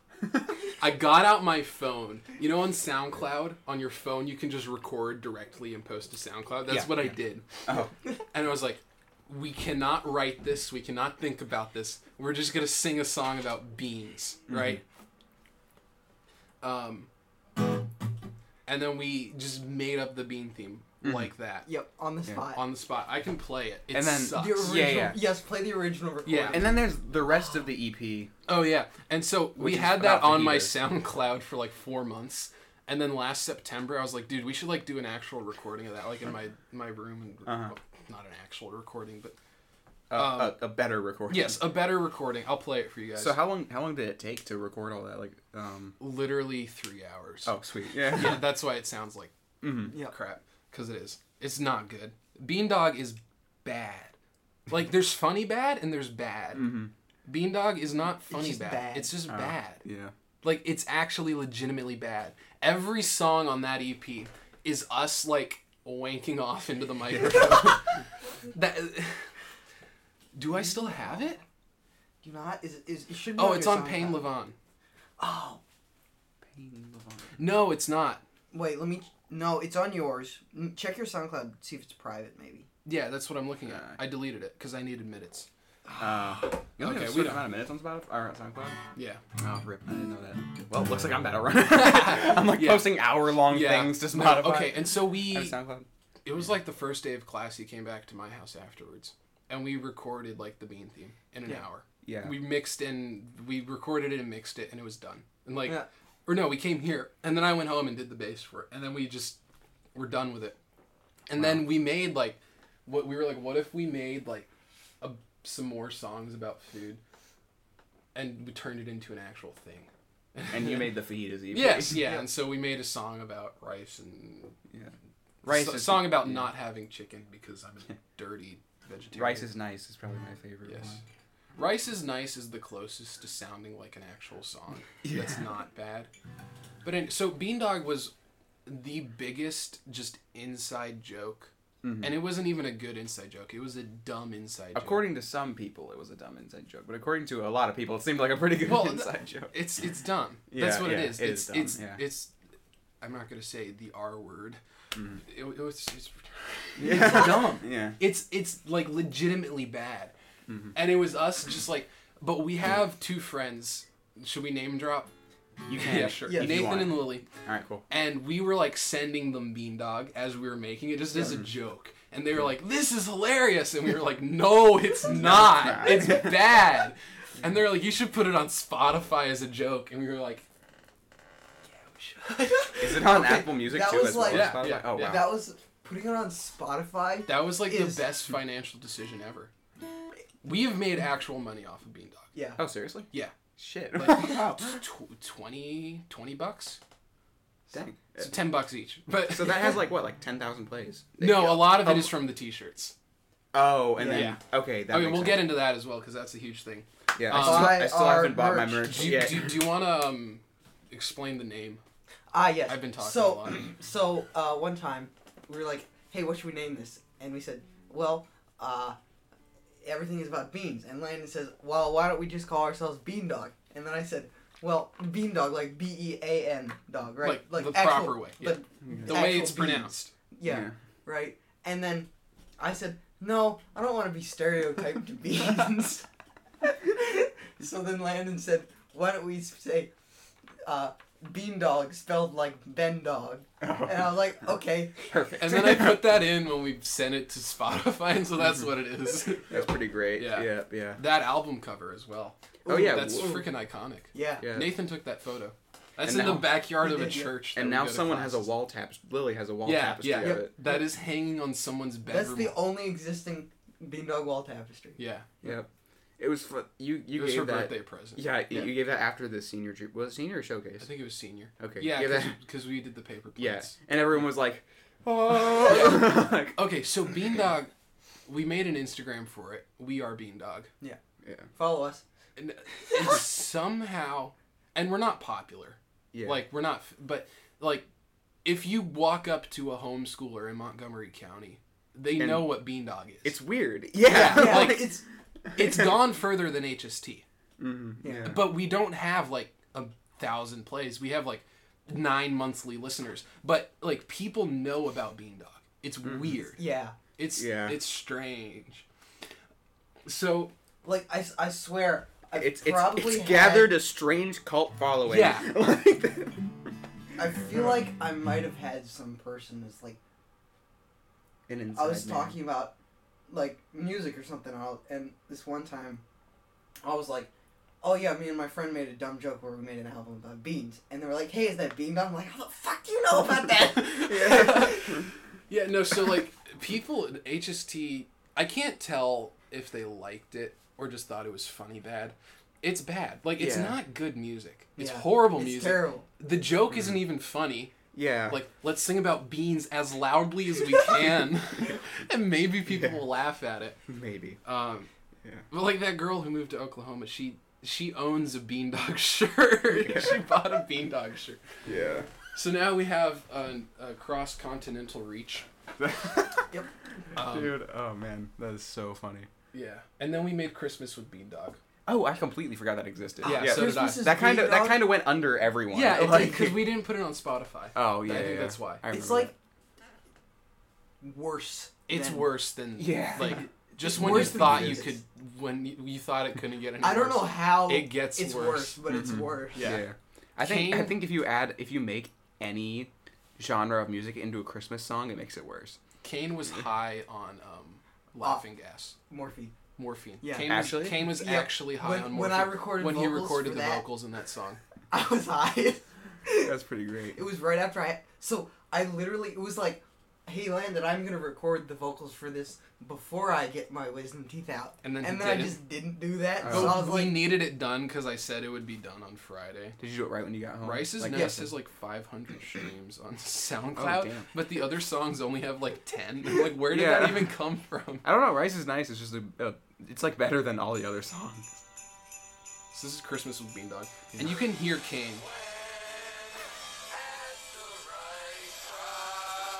I got out my phone. You know, on SoundCloud, on your phone, you can just record directly and post to SoundCloud. That's Yeah, what I did. Oh. And I was like, we cannot write this. We cannot think about this. We're just gonna sing a song about beans, right? Um, and then we just made up the bean theme like that Yep, on the Yeah. spot. on the spot. I can play it. It And then- sucks. the original, Yeah, yeah. Yes, play the original recording. Yeah. And then there's the rest of the E EP. Oh yeah, and so we had that on my. SoundCloud for like four months, and then last September I was like, dude, we should like do an actual recording of that, like in my my room, and Uh-huh. Well, not an actual recording, but Uh, a, a better recording. yes, a better recording. I'll play it for you guys. So how long how long did it take to record all that? Like um. literally three hours. Oh sweet. Yeah. yeah, that's why it sounds like mm-hmm. Yep. crap because it is. It's not good. Beandog is bad. Like there's funny bad and there's bad. Mm-hmm. Beandog is not funny just bad. bad. It's just Oh. bad. Yeah. Like it's actually legitimately bad. Every song on that EP is us like wanking off into the microphone. that Do I still have it? Do not is is it should be Oh, it's on Payne Levon. Oh, Pain Levon. No, it's not. wait, let me. No, it's on yours. Mm, Check your SoundCloud. See if it's private, maybe. Yeah, that's what I'm looking at. I deleted it because I needed minutes. Uh, you only Okay, have a we certain don't- amount of minutes on Spotify or on SoundCloud. Yeah. Oh, rip! I didn't know that. Well, looks like I'm to run. I'm like Yeah. posting hour-long Yeah. things to No, Spotify. okay, and so we SoundCloud. it was like the first day of class he came back to my house afterwards and we recorded like the bean theme in an Yeah. hour Yeah. we mixed and we recorded it and mixed it and it was done and like Yeah. or no we came here and then i went home and did the bass for it and then we just were done with it and then we made like what we were like what if we made like a, some more songs about food and we turned it into an actual thing and you made the fajitas. EP. yes yeah Yeah. and so we made a song about rice and Yeah. rice Rice a is- song about yeah. not having chicken because i'm a dirty vegetarian Rice is nice. Is probably my favorite Yes. one. Rice is Nice is the closest to sounding like an actual song. yeah. That's not bad. But in, so Beandog was the biggest just inside joke. Mhm. And it wasn't even a good inside joke. It was a dumb inside joke. According to some people, it was a dumb inside joke, but according to a lot of people, it seemed like a pretty good Well, th- inside joke. It's it's dumb. Yeah, That's what yeah, it is. it it's is it's yeah. it's I'm not gonna say the R word. Mhm. It, it was it's, Yeah. it's dumb. Yeah. It's it's like legitimately bad. Mhm. And it was us just like but we have two friends. Should we name drop? You can. Yeah, sure. Yeah. Nathan and Lily. All right. Cool. and we were like sending them Beandog as we were making it just as a joke and they were like this is hilarious and we were like no it's not not. it's bad and they're like you should put it on spotify as a joke and we were like yeah we should Is it on Okay, Apple Music that too was as well like- as Yeah, Spotify? yeah, oh yeah. wow. That was putting it on Spotify. that was like Is- the best financial decision ever we have made actual money off of Beandog Yeah. Oh seriously? yeah Shit. like wow. tw- 20 20 bucks Dang. so 10 bucks each but So that has like what, like ten thousand plays? no a lot of it Um, is from the t-shirts Oh, and then Yeah. okay, that okay makes we'll sense. get into that as well because that's a huge thing Yeah, Um, I still, I still haven't bought my merch. merch Do you, yet. do, do you want to um, explain the name? Ah, yes. I've been talking so, a lot. So, uh, one time, we were like, hey, what should we name this? And we said, well, uh, everything is about beans. And Landon says, well, why don't we just call ourselves Bean Dog? And then I said, well, Bean Dog, like B E A N dog, right? Like, the actual- proper way. Yeah. But, the way it's beans. pronounced. yeah, right? And then I said, no, I don't want to be stereotyped to beans. so then Landon said, why don't we say, uh, Bean Dog spelled like Ben Dog? And I was like, oh. okay. Perfect. And then I put that in when we sent it to Spotify, and so that's mm-hmm. what it is. That's pretty great. Yeah. Yeah, yeah. that album cover as well. Oh yeah. That's whoa. freaking iconic. Yeah. Yeah. Nathan took that photo. That's And in now- the backyard of a did, yeah. church. And now someone has a wall tapestry. Lily has a wall Yeah, tapestry yeah. of it. That is hanging on someone's bedroom. That's the only existing Bean Dog wall tapestry. yeah. Yep. It was for you. You it was her gave that. birthday present. Yeah, Yeah. you gave that after the senior trip. Was it senior or showcase? I think it was senior. Okay. Yeah, you gave that- because we did the paper Yeah, and everyone was like, "Oh!" like, Okay, so Beandog, we made an Instagram for it. We are Beandog. yeah. Yeah. Follow us. And, and somehow, and we're not popular. Yeah. Like we're not, but like, if you walk up to a homeschooler in Montgomery County, they And- know what Beandog is. It's weird. Yeah. Yeah, Yeah, like- it's it's gone further than HST. Mhm, yeah. But we don't have like a thousand plays. We have like nine monthly listeners. But like people know about Bean Dog. It's weird. yeah. It's Yeah. it's strange. So Like I swear, I've It's it's, probably it's had- gathered a strange cult following. Yeah. Like that. I feel like I might have had some person that's like An I was man. talking about like music or something, and, I'll, and this one time, I was like, "Oh yeah, me and my friend made a dumb joke where we made an album about beans," and they were like, "Hey, is that bean dog?" I'm like, "How the fuck do you know about that?" yeah, no, so like people at HST I can't tell if they liked it or just thought it was funny bad. It's bad. Like it's Yeah. not good music. It's Yeah, horrible it's music. terrible. The joke mm-hmm. isn't even funny. Yeah. Like let's sing about beans as loudly as we can, and maybe people Yeah. will laugh at it. maybe. Um, Yeah. but like that girl who moved to Oklahoma, she she owns a bean dog shirt. she bought a bean dog shirt. Yeah. So now we have a, a cross continental reach. Yep. Um, Dude, oh man, that is so funny. Yeah, and then we made Christmas with beandog. Oh, I completely forgot that existed. Yeah, yeah so did I. That kind of that kind of went under everyone. Yeah, like, because we didn't put it on Spotify. Oh yeah, I think yeah, that's why. I It's remember like worse. It's than- worse than Yeah. like just when you thought you could when you, you thought it couldn't get any. I don't worse. know how It gets it's worse. worse, but it's Mhm. worse. Yeah. that. I think I think if you add if you make any genre of music into a Christmas song, it makes it worse. Kane was high on um, laughing gas, Morphine. Morphine. Yeah. Kane Actually? was, Kane was Yeah. actually high When- on when I recorded when he recorded the that- vocals in that song. I was high. That's pretty great. It was right after I. So I literally, it was like, hey Landon, I'm gonna record the vocals for this before I get my wisdom teeth out. And then and then I just didn't do that. So I was we like, needed it done because I said it would be done on Friday. Did you do it right when you got home? Rice's Like, Nest yeah. has like 500 streams on SoundCloud, Oh, damn. but the other songs only have like 10. I'm like, where did Yeah. that even come from? I don't know. Rice is nice. It's just a, a it's like better than all the other songs. So this is Christmas with Beandog, and you can hear Kane.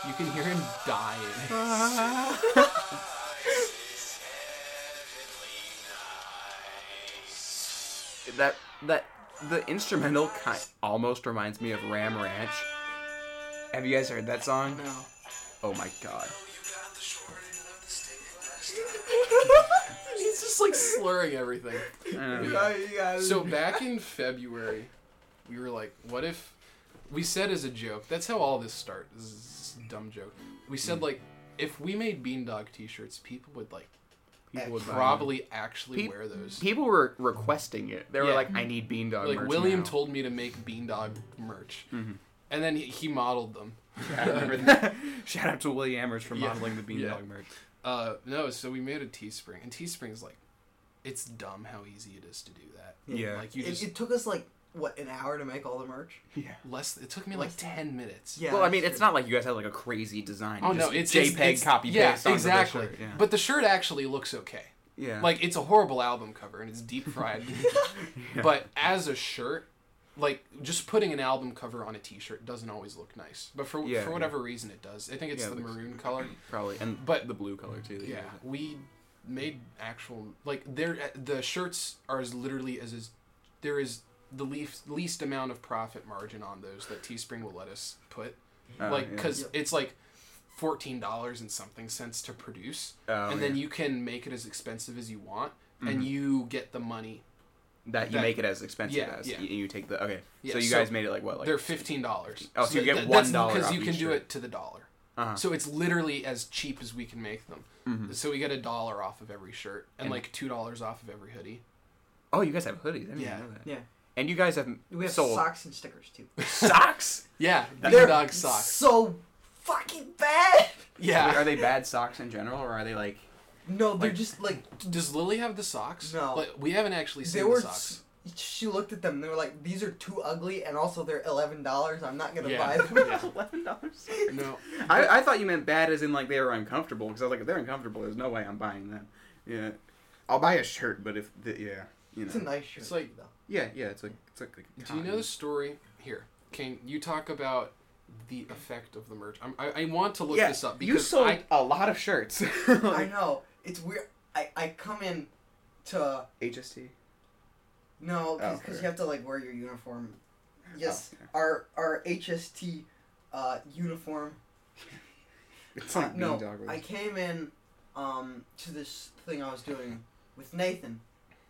You can hear him dying. that that the instrumental kind almost reminds me of Ram Ranch. Have you guys heard that song? No. Oh my god. He's just like slurring everything. Um, "Oh, you guys." So back in February, we were like, what if we said as a joke, that's how all this started. This dumb joke. We said Mm. like if we made Beandog t-shirts, people would like people would buy probably actually Pe- wear those. People were requesting it. They were Yeah. like, "I need Beandog like merch William now." told me to make Beandog merch, Mhm. and then he, he modeled them. I remember that. Shout out to Willie Amers for Yeah. modeling the Beandog Yeah. merch. Uh, no, so we made a Teespring, and Teespring's like, it's dumb how easy it is to do that. Yeah. Like you it, just it took us like what an hour to make all the merch. Yeah. less. It took me like Less than- ten minutes. Yeah. well, I that's mean, it's true. not like you guys had like a crazy design. Oh no, just it's JPEG it's, copy yeah, paste. the exactly. shirt, Yeah. But the shirt actually looks okay. yeah. Like it's a horrible album cover and it's deep fried. Yeah. But as a shirt, like just putting an album cover on a T-shirt doesn't always look nice. But for Yeah, for yeah. whatever reason, it does. I think it's Yeah, it the looks- maroon color. probably and but- the blue color too. that Yeah, we made actual like there. The shirts are as literally as is. There is the least least amount of profit margin on those that Teespring will let us put. Oh, like because Yeah. it's like fourteen dollars and something cents to produce, Oh, and then yeah. you can make it as expensive as you want, Mhm. and you get the money. that you that- make it as expensive Yeah, as yeah. you take the okay. Yeah, so you so guys made it like what? Like They're fifteen dollars. Oh, so you get $1 because you can do shirt. it to the dollar. uh-huh. So it's literally as cheap as we can make them. Mhm. So we get a dollar off of every shirt and, And- like two dollars off of every hoodie. Oh, you guys have hoodies. I didn't Yeah. even know that. Yeah. And you guys have We have sold socks and stickers too. socks. Yeah, They're dog socks. So fucking bad. Yeah. Are they bad socks in general, or are they like? No, they're Like- just like Does Lily have the socks? No. Like, we haven't actually they seen were. the socks. She looked at them. They were like, "These are too ugly, and also they're eleven dollars. I'm not gonna Yeah. buy them." Yeah. Eleven dollars. No. I, I thought you meant bad as in like they were uncomfortable because I was like if they're uncomfortable there's no way I'm buying them. Yeah, I'll buy a shirt, but if the, yeah, you It's a nice shirt. It's like- though. yeah, yeah, it's like it's like. like Do you know the story? Here, Kane, you talk about the effect of the merch. I'm, I I want to look yeah, this up you because sold I a lot of shirts. I know it's weird. I I come in to HST. no because Oh, you have to like wear your uniform. Yes, Oh, okay. our our HST uh, uniform. It's Uh, like no, Dog I came in um, to this thing I was doing with Nathan,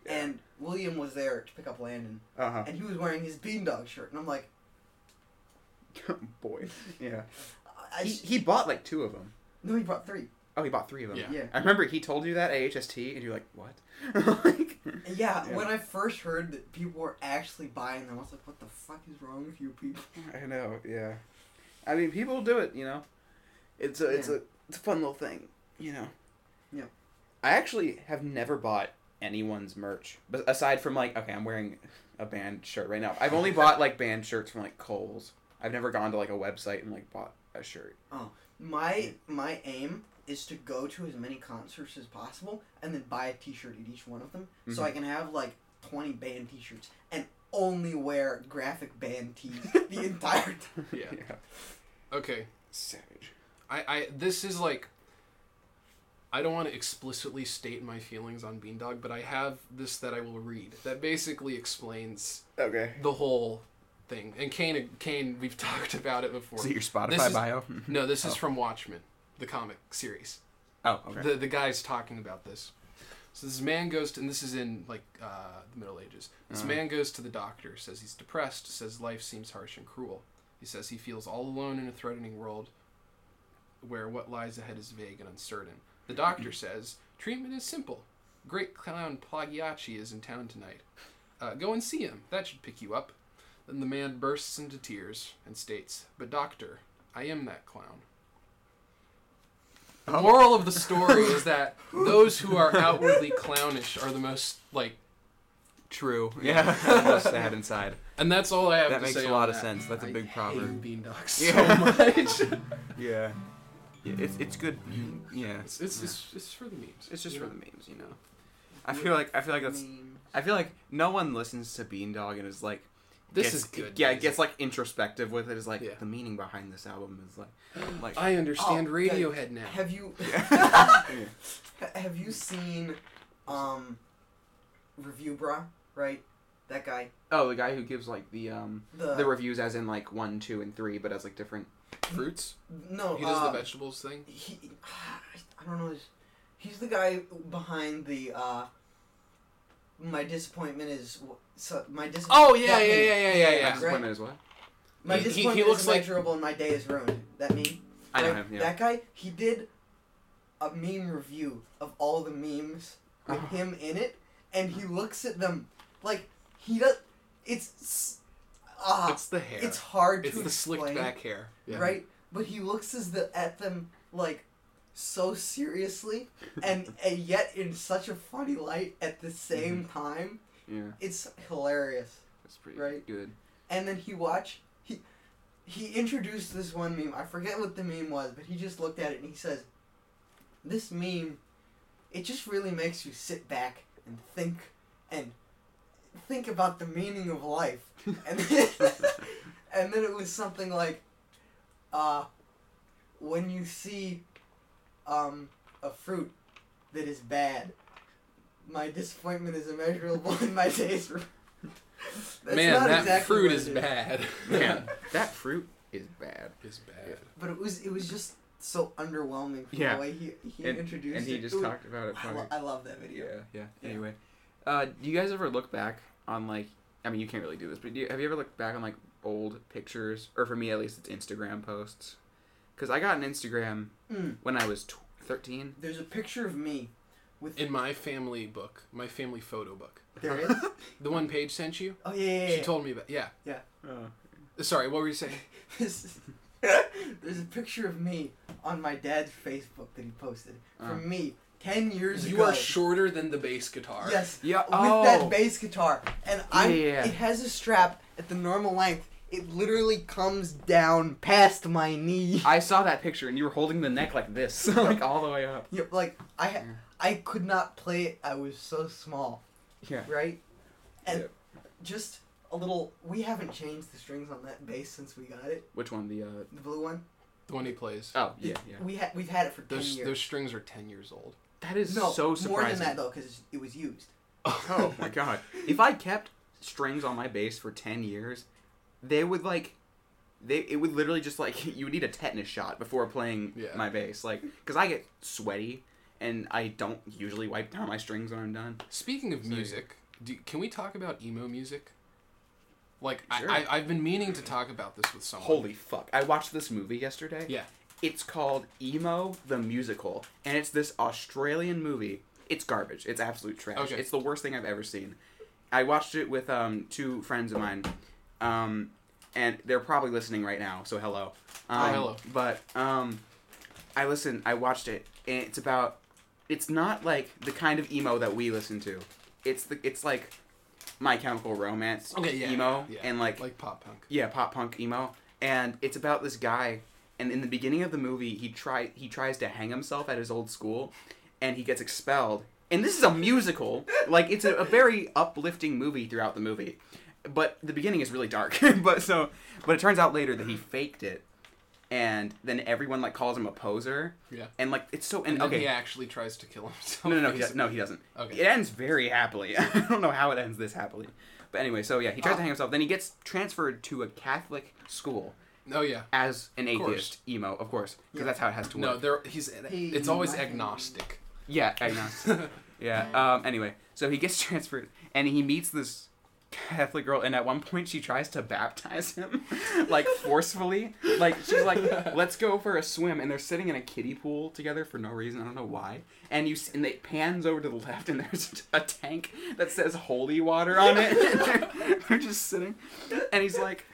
Yeah. and William was there to pick up Landon, Uh huh. and he was wearing his Beandog shirt, and I'm like, Boy. Yeah. I, He, he bought like two of them. no, he bought three. Oh, he bought three of them. Yeah. Yeah. I remember he told you that at HST, and you're like, what? like, Yeah, Yeah. when I first heard that people were actually buying them, I was like, what the fuck is wrong with you people? I know. Yeah. I mean, people do it. You know. It's a it's Yeah. a it's a fun little thing. You know. Yeah. I actually have never bought anyone's merch, but aside from like, okay, I'm wearing a band shirt right now. I've only bought like band shirts from like Kohl's. I've never gone to like a website and like bought a shirt. Oh, my my aim is to go to as many concerts as possible and then buy a T-shirt at each one of them, so Mhm. I can have like twenty band T-shirts and only wear graphic band tees the entire time. yeah. Okay. Savage. I, I this is like I don't want to explicitly state my feelings on Beandog, but I have this that I will read that basically explains Okay. the whole thing. And Kane Kane we've talked about it before. Is it your Spotify This is- bio? No, this is Oh. from Watchmen, the comic series. oh, okay. The the guy's talking about this. So this man goes to, and this is in like uh, the Middle Ages. This Uh-huh. man goes to the doctor, says he's depressed, says life seems harsh and cruel. He says he feels all alone in a threatening world where what lies ahead is vague and uncertain. The doctor says treatment is simple. Great clown Pagliacci is in town tonight. Uh, go and see him. That should pick you up. Then the man bursts into tears and states, "But doctor, I am that clown." The moral of the story is that those who are outwardly clownish are the most like, True. Yeah. Most sad inside. and that's all I have That to makes a lot of that. sense. That's a I big hate proverb. Beandogs so Yeah. much. Yeah. Yeah it's it's good. Yeah. it's, it's, it's, it's for the memes. It's just you for the memes, you know. I feel like I feel like that's Meme. I feel like no one listens to Beandog and is like This gets- is good. Yeah, music. gets like introspective with it. Is like Yeah. the meaning behind this album is like like I understand Oh, Radiohead now. Have you Yeah. have you seen um Reviewbrah, right? That guy. oh the guy who gives like the um The, the reviews as in like one, two, and three, but as like different. Fruits. no, He does uh, the vegetables thing. He, I don't know. His, he's the guy behind the. uh My disappointment is so my disappointment. Oh yeah, yeah, yeah, yeah, yeah, yeah. Right. Disappointment is what? My He- he- he disappointment looks is like- immeasurable, and my day is ruined. That meme. I know Right? him. Yeah. That guy. He did a meme review of all the memes with Oh. him in it, and he looks at them like he does. It's ah, It's the hair. it's hard It's to It's the slicked back hair. Yeah. right? But he looks as the at them like so seriously, and, and yet in such a funny light at the same Mm-hmm. time. Yeah. It's hilarious. That's pretty Right. good. And then he watched he he introduced this one meme. I forget what the meme was, but he just looked at it and he says, "This meme, it just really makes you sit back and think and think about the meaning of life." And then, and then it was something like, uh, when you see um, a fruit that is bad, my disappointment is immeasurable and my days. Ru- That's Man, not that exactly fruit is it bad. Man, that fruit is bad. is bad. But it was it was just so underwhelming from Yeah. the way he, he And, introduced and he it. just It was- talked about it. I, lo- I love that video. Yeah, yeah. Yeah. Anyway, uh, do you guys ever look back on like? I mean, you can't really do this, but do you, have you ever looked back on like old pictures, or for me at least, it's Instagram posts? Because I got an Instagram Mm. when I was tw- thirteen. There's a picture of me with In my family book, my family photo book, there is. the one Paige sent you, Oh yeah, yeah, yeah. she told me about. Yeah. Oh. Sorry, what were you saying? There's a picture of me on my dad's Facebook that he posted from Oh. me ten years You ago. You are shorter than the bass guitar. Yes, Yeah. with Oh. that bass guitar, and I. Yeah, yeah, yeah. It has a strap at the normal length. It literally comes down past my knee. I saw that picture, and you were holding the neck like this, like all the way up. Yeah, like I, Yeah. I could not play it. I was so small. Yeah. right? And Yep. just a little. We haven't changed the strings on that bass since we got it. Which one? The uh. The blue one. The one he plays. Oh yeah, yeah. We had we've had it for ten years. those strings are ten years old. That is no, so more surprising. than that though, because it was used. Oh my god. If I kept strings on my bass for 10 years, they would like they it would literally just like you would need a tetanus shot before playing Yeah. my bass like cuz I get sweaty and I don't usually wipe down my strings when I'm done. Speaking of So- music, do, can we talk about emo music? Like Sure. I, I, I've been meaning to talk about this with someone. Holy fuck. I watched this movie yesterday. Yeah. It's called Emo the Musical and it's this Australian movie. It's garbage. It's absolute trash. Okay. It's the worst thing I've ever seen. I watched it with um, two friends of mine. Um, and they're probably listening right now, so hello. Um, Oh, hello. But um, I listened. I watched it, and it's about. It's not like the kind of emo that we listen to. It's the. It's like, My Chemical Romance. Okay, yeah, Emo yeah. and like like pop punk. yeah, pop punk emo, and it's about this guy. And in the beginning of the movie, he try he tries to hang himself at his old school, and he gets expelled. And this is a musical, like it's a, a very uplifting movie throughout the movie, but the beginning is really dark. but so, but it turns out later that he faked it, and then everyone like calls him a poser. Yeah. And like it's so and, And then okay. he actually tries to kill himself. No, no, no, he, basically. no, he doesn't. Okay. It ends very happily. I don't know how it ends this happily. But anyway, so yeah, he tries Oh. to hang himself. Then he gets transferred to a Catholic school Oh yeah. as an course. atheist emo, of course, because Yeah. that's how it has to work. No, there he's Hey, it's always my- agnostic. yeah, agnostic. yeah. Um. Anyway, so he gets transferred, and he meets this Catholic girl, and at one point she tries to baptize him, like forcefully. Like she's like, "Let's go for a swim," and they're sitting in a kiddie pool together for no reason. I don't know why. And you and it pans over to the left, and there's a tank that says "holy water" on it. and they're, they're just sitting, and he's like.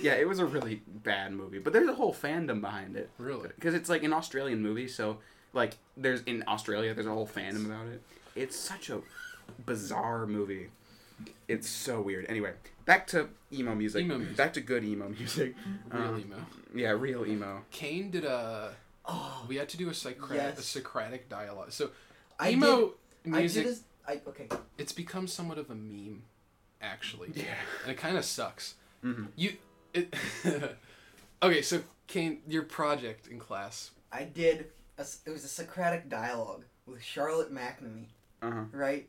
Yeah, it was a really bad movie, but there's a whole fandom behind it. Really? Because it's like an Australian movie, so like there's in Australia there's a whole fandom about it. It's such a bizarre movie. It's so weird. Anyway, back to emo music. Emo music. Back to good emo music. Real Um, emo. Yeah, real emo. Kane did a. Oh, We had to do a Socratic, Yes. a Socratic dialogue. So I emo did. music, I did. A, I okay. it's become somewhat of a meme, actually. Yeah. And it kind of sucks. Mhm. You. It, okay, so Kane, your project in class. I did. A, s- it was a Socratic dialogue with Charlotte McNamee, Uh huh. right?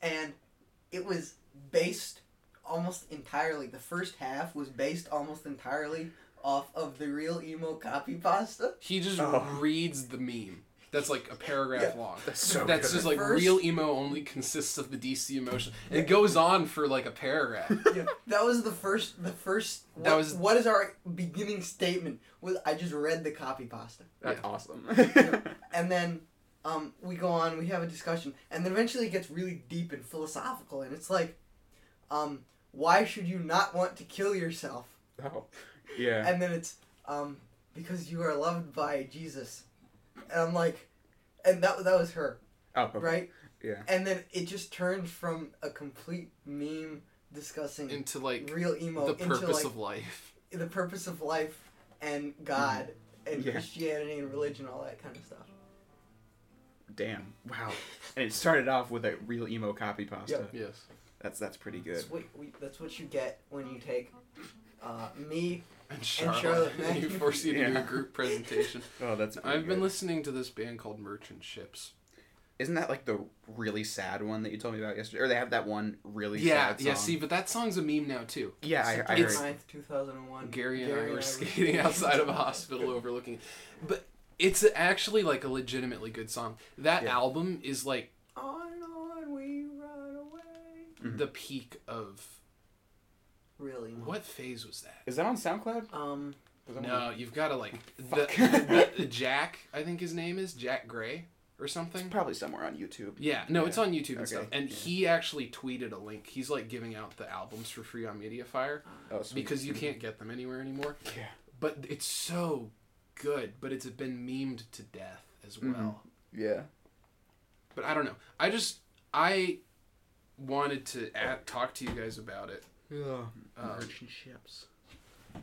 And it was based almost entirely. The first half was based almost entirely off of the real emo copy pasta. He just Oh. reads the meme. That's like a paragraph Yeah. long. That's so That's good. just like First- real emo only consists of the DC emotion. And it goes on for like a paragraph. yeah, that was the first. The first. What, That was- what is our beginning statement? Was I just read the copy pasta, That's Yeah. awesome. and then um, we go on. We have a discussion, and then eventually it gets really deep and philosophical, and it's like, um, why should you not want to kill yourself? oh. Yeah. And then it's um, because you are loved by Jesus, and I'm like, and that that was her, Oh. okay. right? Yeah. And then it just turned from a complete meme discussing Into like real emo the into purpose like of life. the purpose of life and God and Mm-hmm. Yeah. Christianity and religion, all that kind of stuff. Damn. Wow. And it started off with a real emo copy pasta. Yep. Yes. That's that's pretty good. That's what, we, that's what you get when you take uh, me. And Charlotte, Charlotte and you Mann. force you to do a group presentation. Oh, that's. I've been listening to this band called Merchant Ships. Isn't that like the really sad one that you told me about yesterday? Or they have that one really Yeah, sad song? yeah. See, but that song's a meme now too. Yeah, I, I September heard. 9th, 2001. Gary and I were were skating outside of a hospital overlooking. But it's actually like a legitimately good song. That Yeah. album is like On and on we run away. Mhm. the peak of Really? what phase was that? Is that on SoundCloud? Um. No, on- you've got to like the, the, the- Jack. I think his name is Jack Gray or something. Probably somewhere on YouTube. Yeah, no, Yeah. it's on YouTube and Okay, stuff. And yeah. he actually tweeted a link. He's like giving out the albums for free on MediaFire Oh, because you can't get them anywhere anymore. Yeah. But it's so good, but it's been memed to death as Mhm. well. Yeah. But I don't know. I just I wanted to add, talk to you guys about it Yeah. Um, Merchant ships.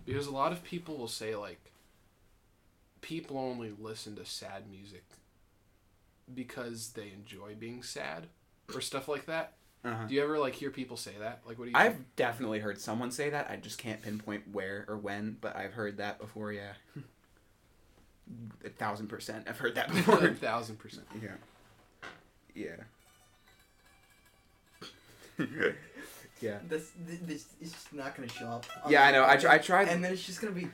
because a lot of people will say like people only listen to sad music because they enjoy being sad or stuff like that. Uh-huh. Do you ever like hear people say that? Like, what do you? I've definitely heard someone say that. I just can't pinpoint where or when, but I've heard that before. Yeah, a thousand percent. I've heard that before. a thousand percent. yeah. Yeah. yeah. This, this, this is just not gonna show up. on Yeah, I know. I, recording, tr- I tried. And then it's just gonna be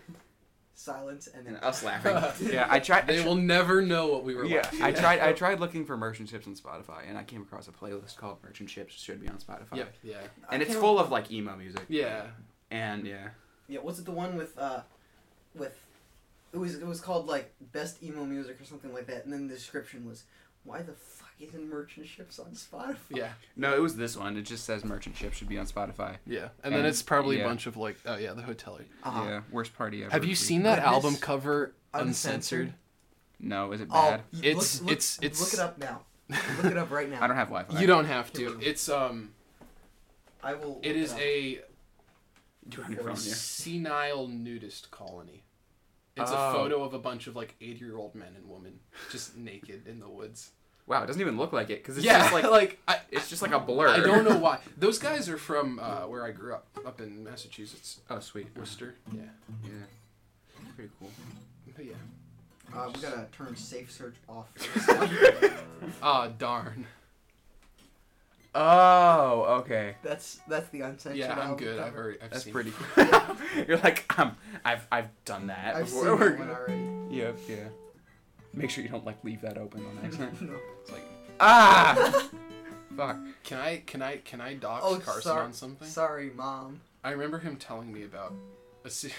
silence, and then and us laughing. yeah, I tried. I They tr- will never know what we were. Yeah, laughing I tried. I tried looking for merchant ships on Spotify, and I came across a playlist called "Merchant Ships." Should be on Spotify. Yep. Yeah. I And it's full of like emo music. Yeah. And yeah. Yeah, was it the one with uh, with it was it was called like best emo music or something like that, and then the description was, "Why the fuck isn't Merchant Ships on Spotify?" Yeah. No, it was this one. It just says "Merchant Ships" should be on Spotify. Yeah. And, then it's probably yeah. a bunch of like, oh yeah, the hotel. Uh-huh. Yeah, worst party ever. Have you seen that Goodness. album cover Uncensored. uncensored? No, is it Oh, bad? y- It's- look, look, it's- it's- look it up now. Look it up right now. I don't have Wi-Fi. You don't have to. It's um, I will. it look is up. a Do it on your phone, yeah. senile nudist colony. It's Oh. a photo of a bunch of like eighty-year-old men and women just naked in the woods. Wow, it doesn't even look like it because it's yeah, just like like I, it's just like a blur. I don't know why. Those guys are from uh, where I grew up, up in Massachusetts, Oh, sweet. Worcester. Yeah, Yeah. Pretty cool. but yeah. Uh, we gotta turn safe search off. Ah, darn. Oh, okay. that's that's the uncensored. Yeah, I'm album good. I've cover. already. I've That's seen pretty. it. You're like, um, I've I've done that I've before. seen We're that one already. Yep, yeah. Make sure you don't like leave that open on accident. no. It's like ah, fuck. Can I? Can I? Can I dox Oh, Carson sorry. on something? Sorry, mom. I remember him telling me about a. se-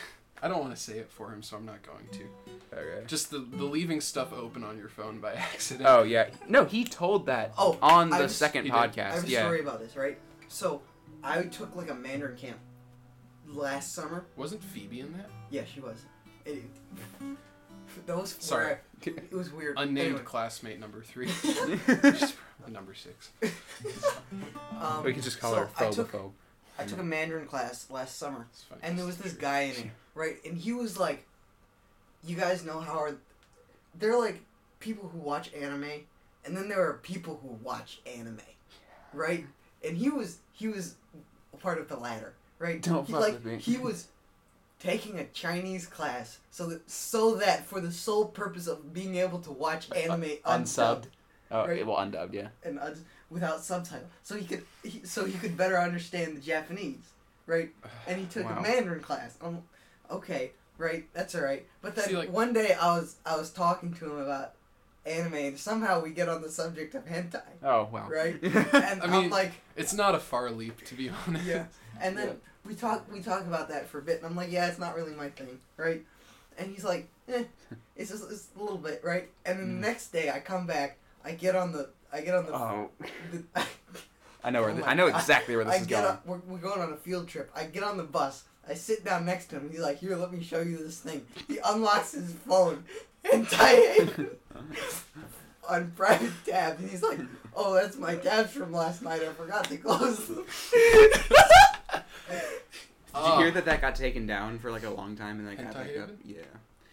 I don't want to say it for him, so I'm not going to. Okay. Just the the leaving stuff open on your phone by accident. Oh yeah, no, he told that Oh, on the I was- second he did. I have podcast. a Yeah. story about this, right? So, I took like a Mandarin camp last summer. Wasn't Phoebe in that? Yeah, she was. It, that was Sorry. it was weird. Unnamed Anyway, classmate number three. She's number six. um, we can just call so her I took, phobophobe. I took a Mandarin class last summer, It's funny. and there was this guy in it, right? And he was like, "You guys know how are they're like people who watch anime, and then there are people who watch anime, right? And he was he was a part of the latter, right? Don't he, fuck like with me. he was taking a Chinese class so that so that for the sole purpose of being able to watch anime unsubbed Oh, Right. well, undubbed, yeah. and un- without subtitle, so he could he, so he could better understand the Japanese, right? And he took Wow. a Mandarin class. Um, okay, right, that's all right. But then See, like- one day I was I was talking to him about anime, and somehow we get on the subject of hentai, Oh wow. right? And I I'm mean- like, It's not a far leap, to be honest. yeah. And then Yeah. we talk we talk about that for a bit, and I'm like, yeah, it's not really my thing, right? And he's like, eh, it's just it's a little bit, right? And then Mm. the next day I come back, I get on the I get on the, oh, the I know where Oh this, my I know exactly where this I is get going. on, we're, we're going on a field trip. I get on the bus. I sit down next to him. He's like, "Here, let me show you this thing." He unlocks his phone and type on private tab. and he's like, "Oh, that's my tabs from last night. I forgot to close them." Did you hear oh. that that got taken down for like a long time and then got Hentai back up? Haven? Yeah.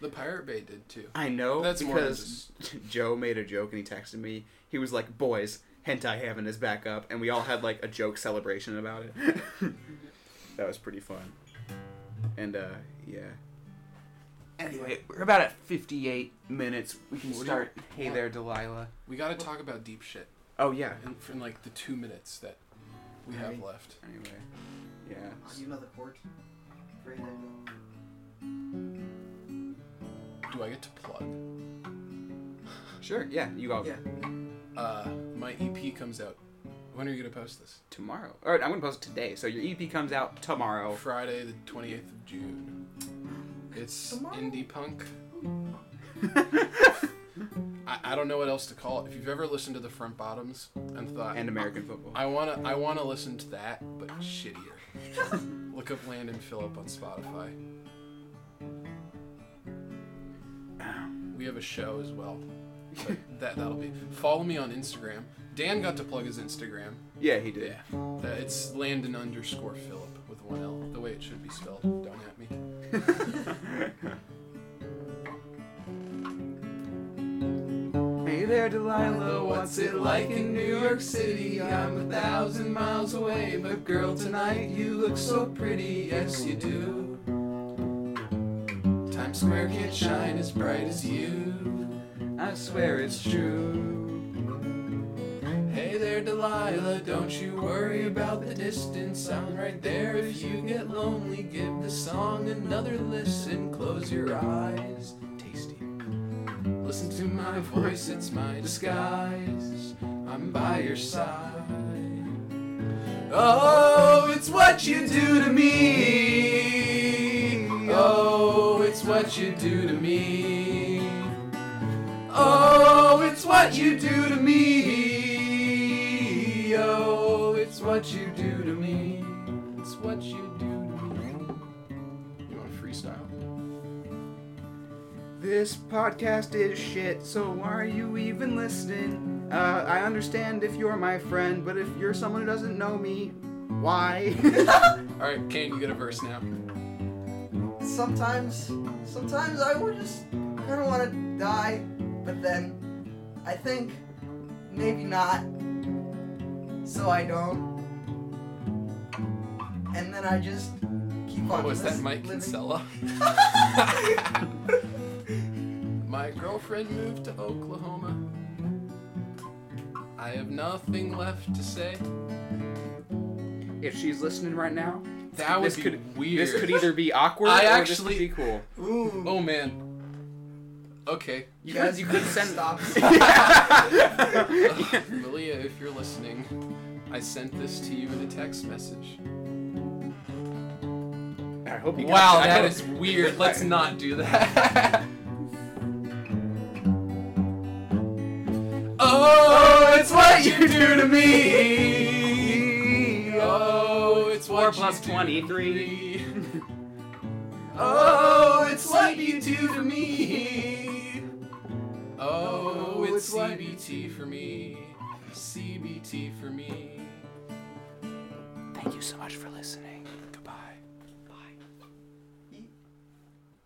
The Pirate Bay did too. I know That's more than because Joe made a joke and he texted me. He was like, "Boys, hentai heaven is back up," and we all had like a joke celebration about it. that was pretty fun. And uh, yeah. Anyway, we're about at 58 minutes. We can What do you- start. Hey there, Delilah. We got to talk about deep shit Oh yeah. in, in like the two minutes that we have Right. left. Anyway, yeah. Oh, you know the chords. Ready. Do I get to plug? Sure. Yeah. You go Yeah. Uh, my EP comes out. When are you gonna post this? tomorrow. All right, I'm gonna post it today. So your EP comes out tomorrow. Friday, the twenty eighth of June. It's Tomorrow? indie punk. I, I don't know what else to call it. If you've ever listened to the Front Bottoms and thought and American football. I wanna I wanna listen to that, but shittier. Look up Landon Phillip on Spotify. Um. We have a show as well. But that that'll be. Follow me on Instagram. Dan got to plug his Instagram. yeah, he did. Yeah, that it's Landon underscore Phillip with one L, the way it should be spelled. Don't at me. Hey there, Delilah, what's it like in New York City? I'm a thousand miles away, but girl, tonight you look so pretty, yes you do. Times Square can't shine as bright as you. I swear it's true. Hey there, Delilah, don't you worry about the distance. I'm right there if you get lonely. Give the song another listen. Close your eyes. Tasty. Listen to my voice, it's my disguise. I'm by your side. Oh, it's what you do to me. Oh, it's what you do to me. Oh, it's what you do to me. What you do to me. It's what you do to me. You want to freestyle? This podcast is shit, so why are you even listening? Uh, I understand if you're my friend, but if you're someone who doesn't know me, why? All right, Kane, you get a verse now. Sometimes, sometimes I would just kind of want to die, but then I think maybe not, so I don't. And then I just keep on. Oh, is that Mike living. Kinsella? My girlfriend moved to Oklahoma. I have nothing left to say. if she's listening right now, That would this be could weird. this could either be awkward I or actually- this could be cool. Ooh. Oh man. Okay. You could, you could send stop. Malia, if you're listening, I sent this to you in a text message. I hope you. Wow, that hope- weird. Let's not do that. oh, it's what you do to me. Oh, it's Four what plus you do 23. to me. Oh, it's what you do to me. Oh, it's CBT for me. CBT for me. Thank you so much for listening.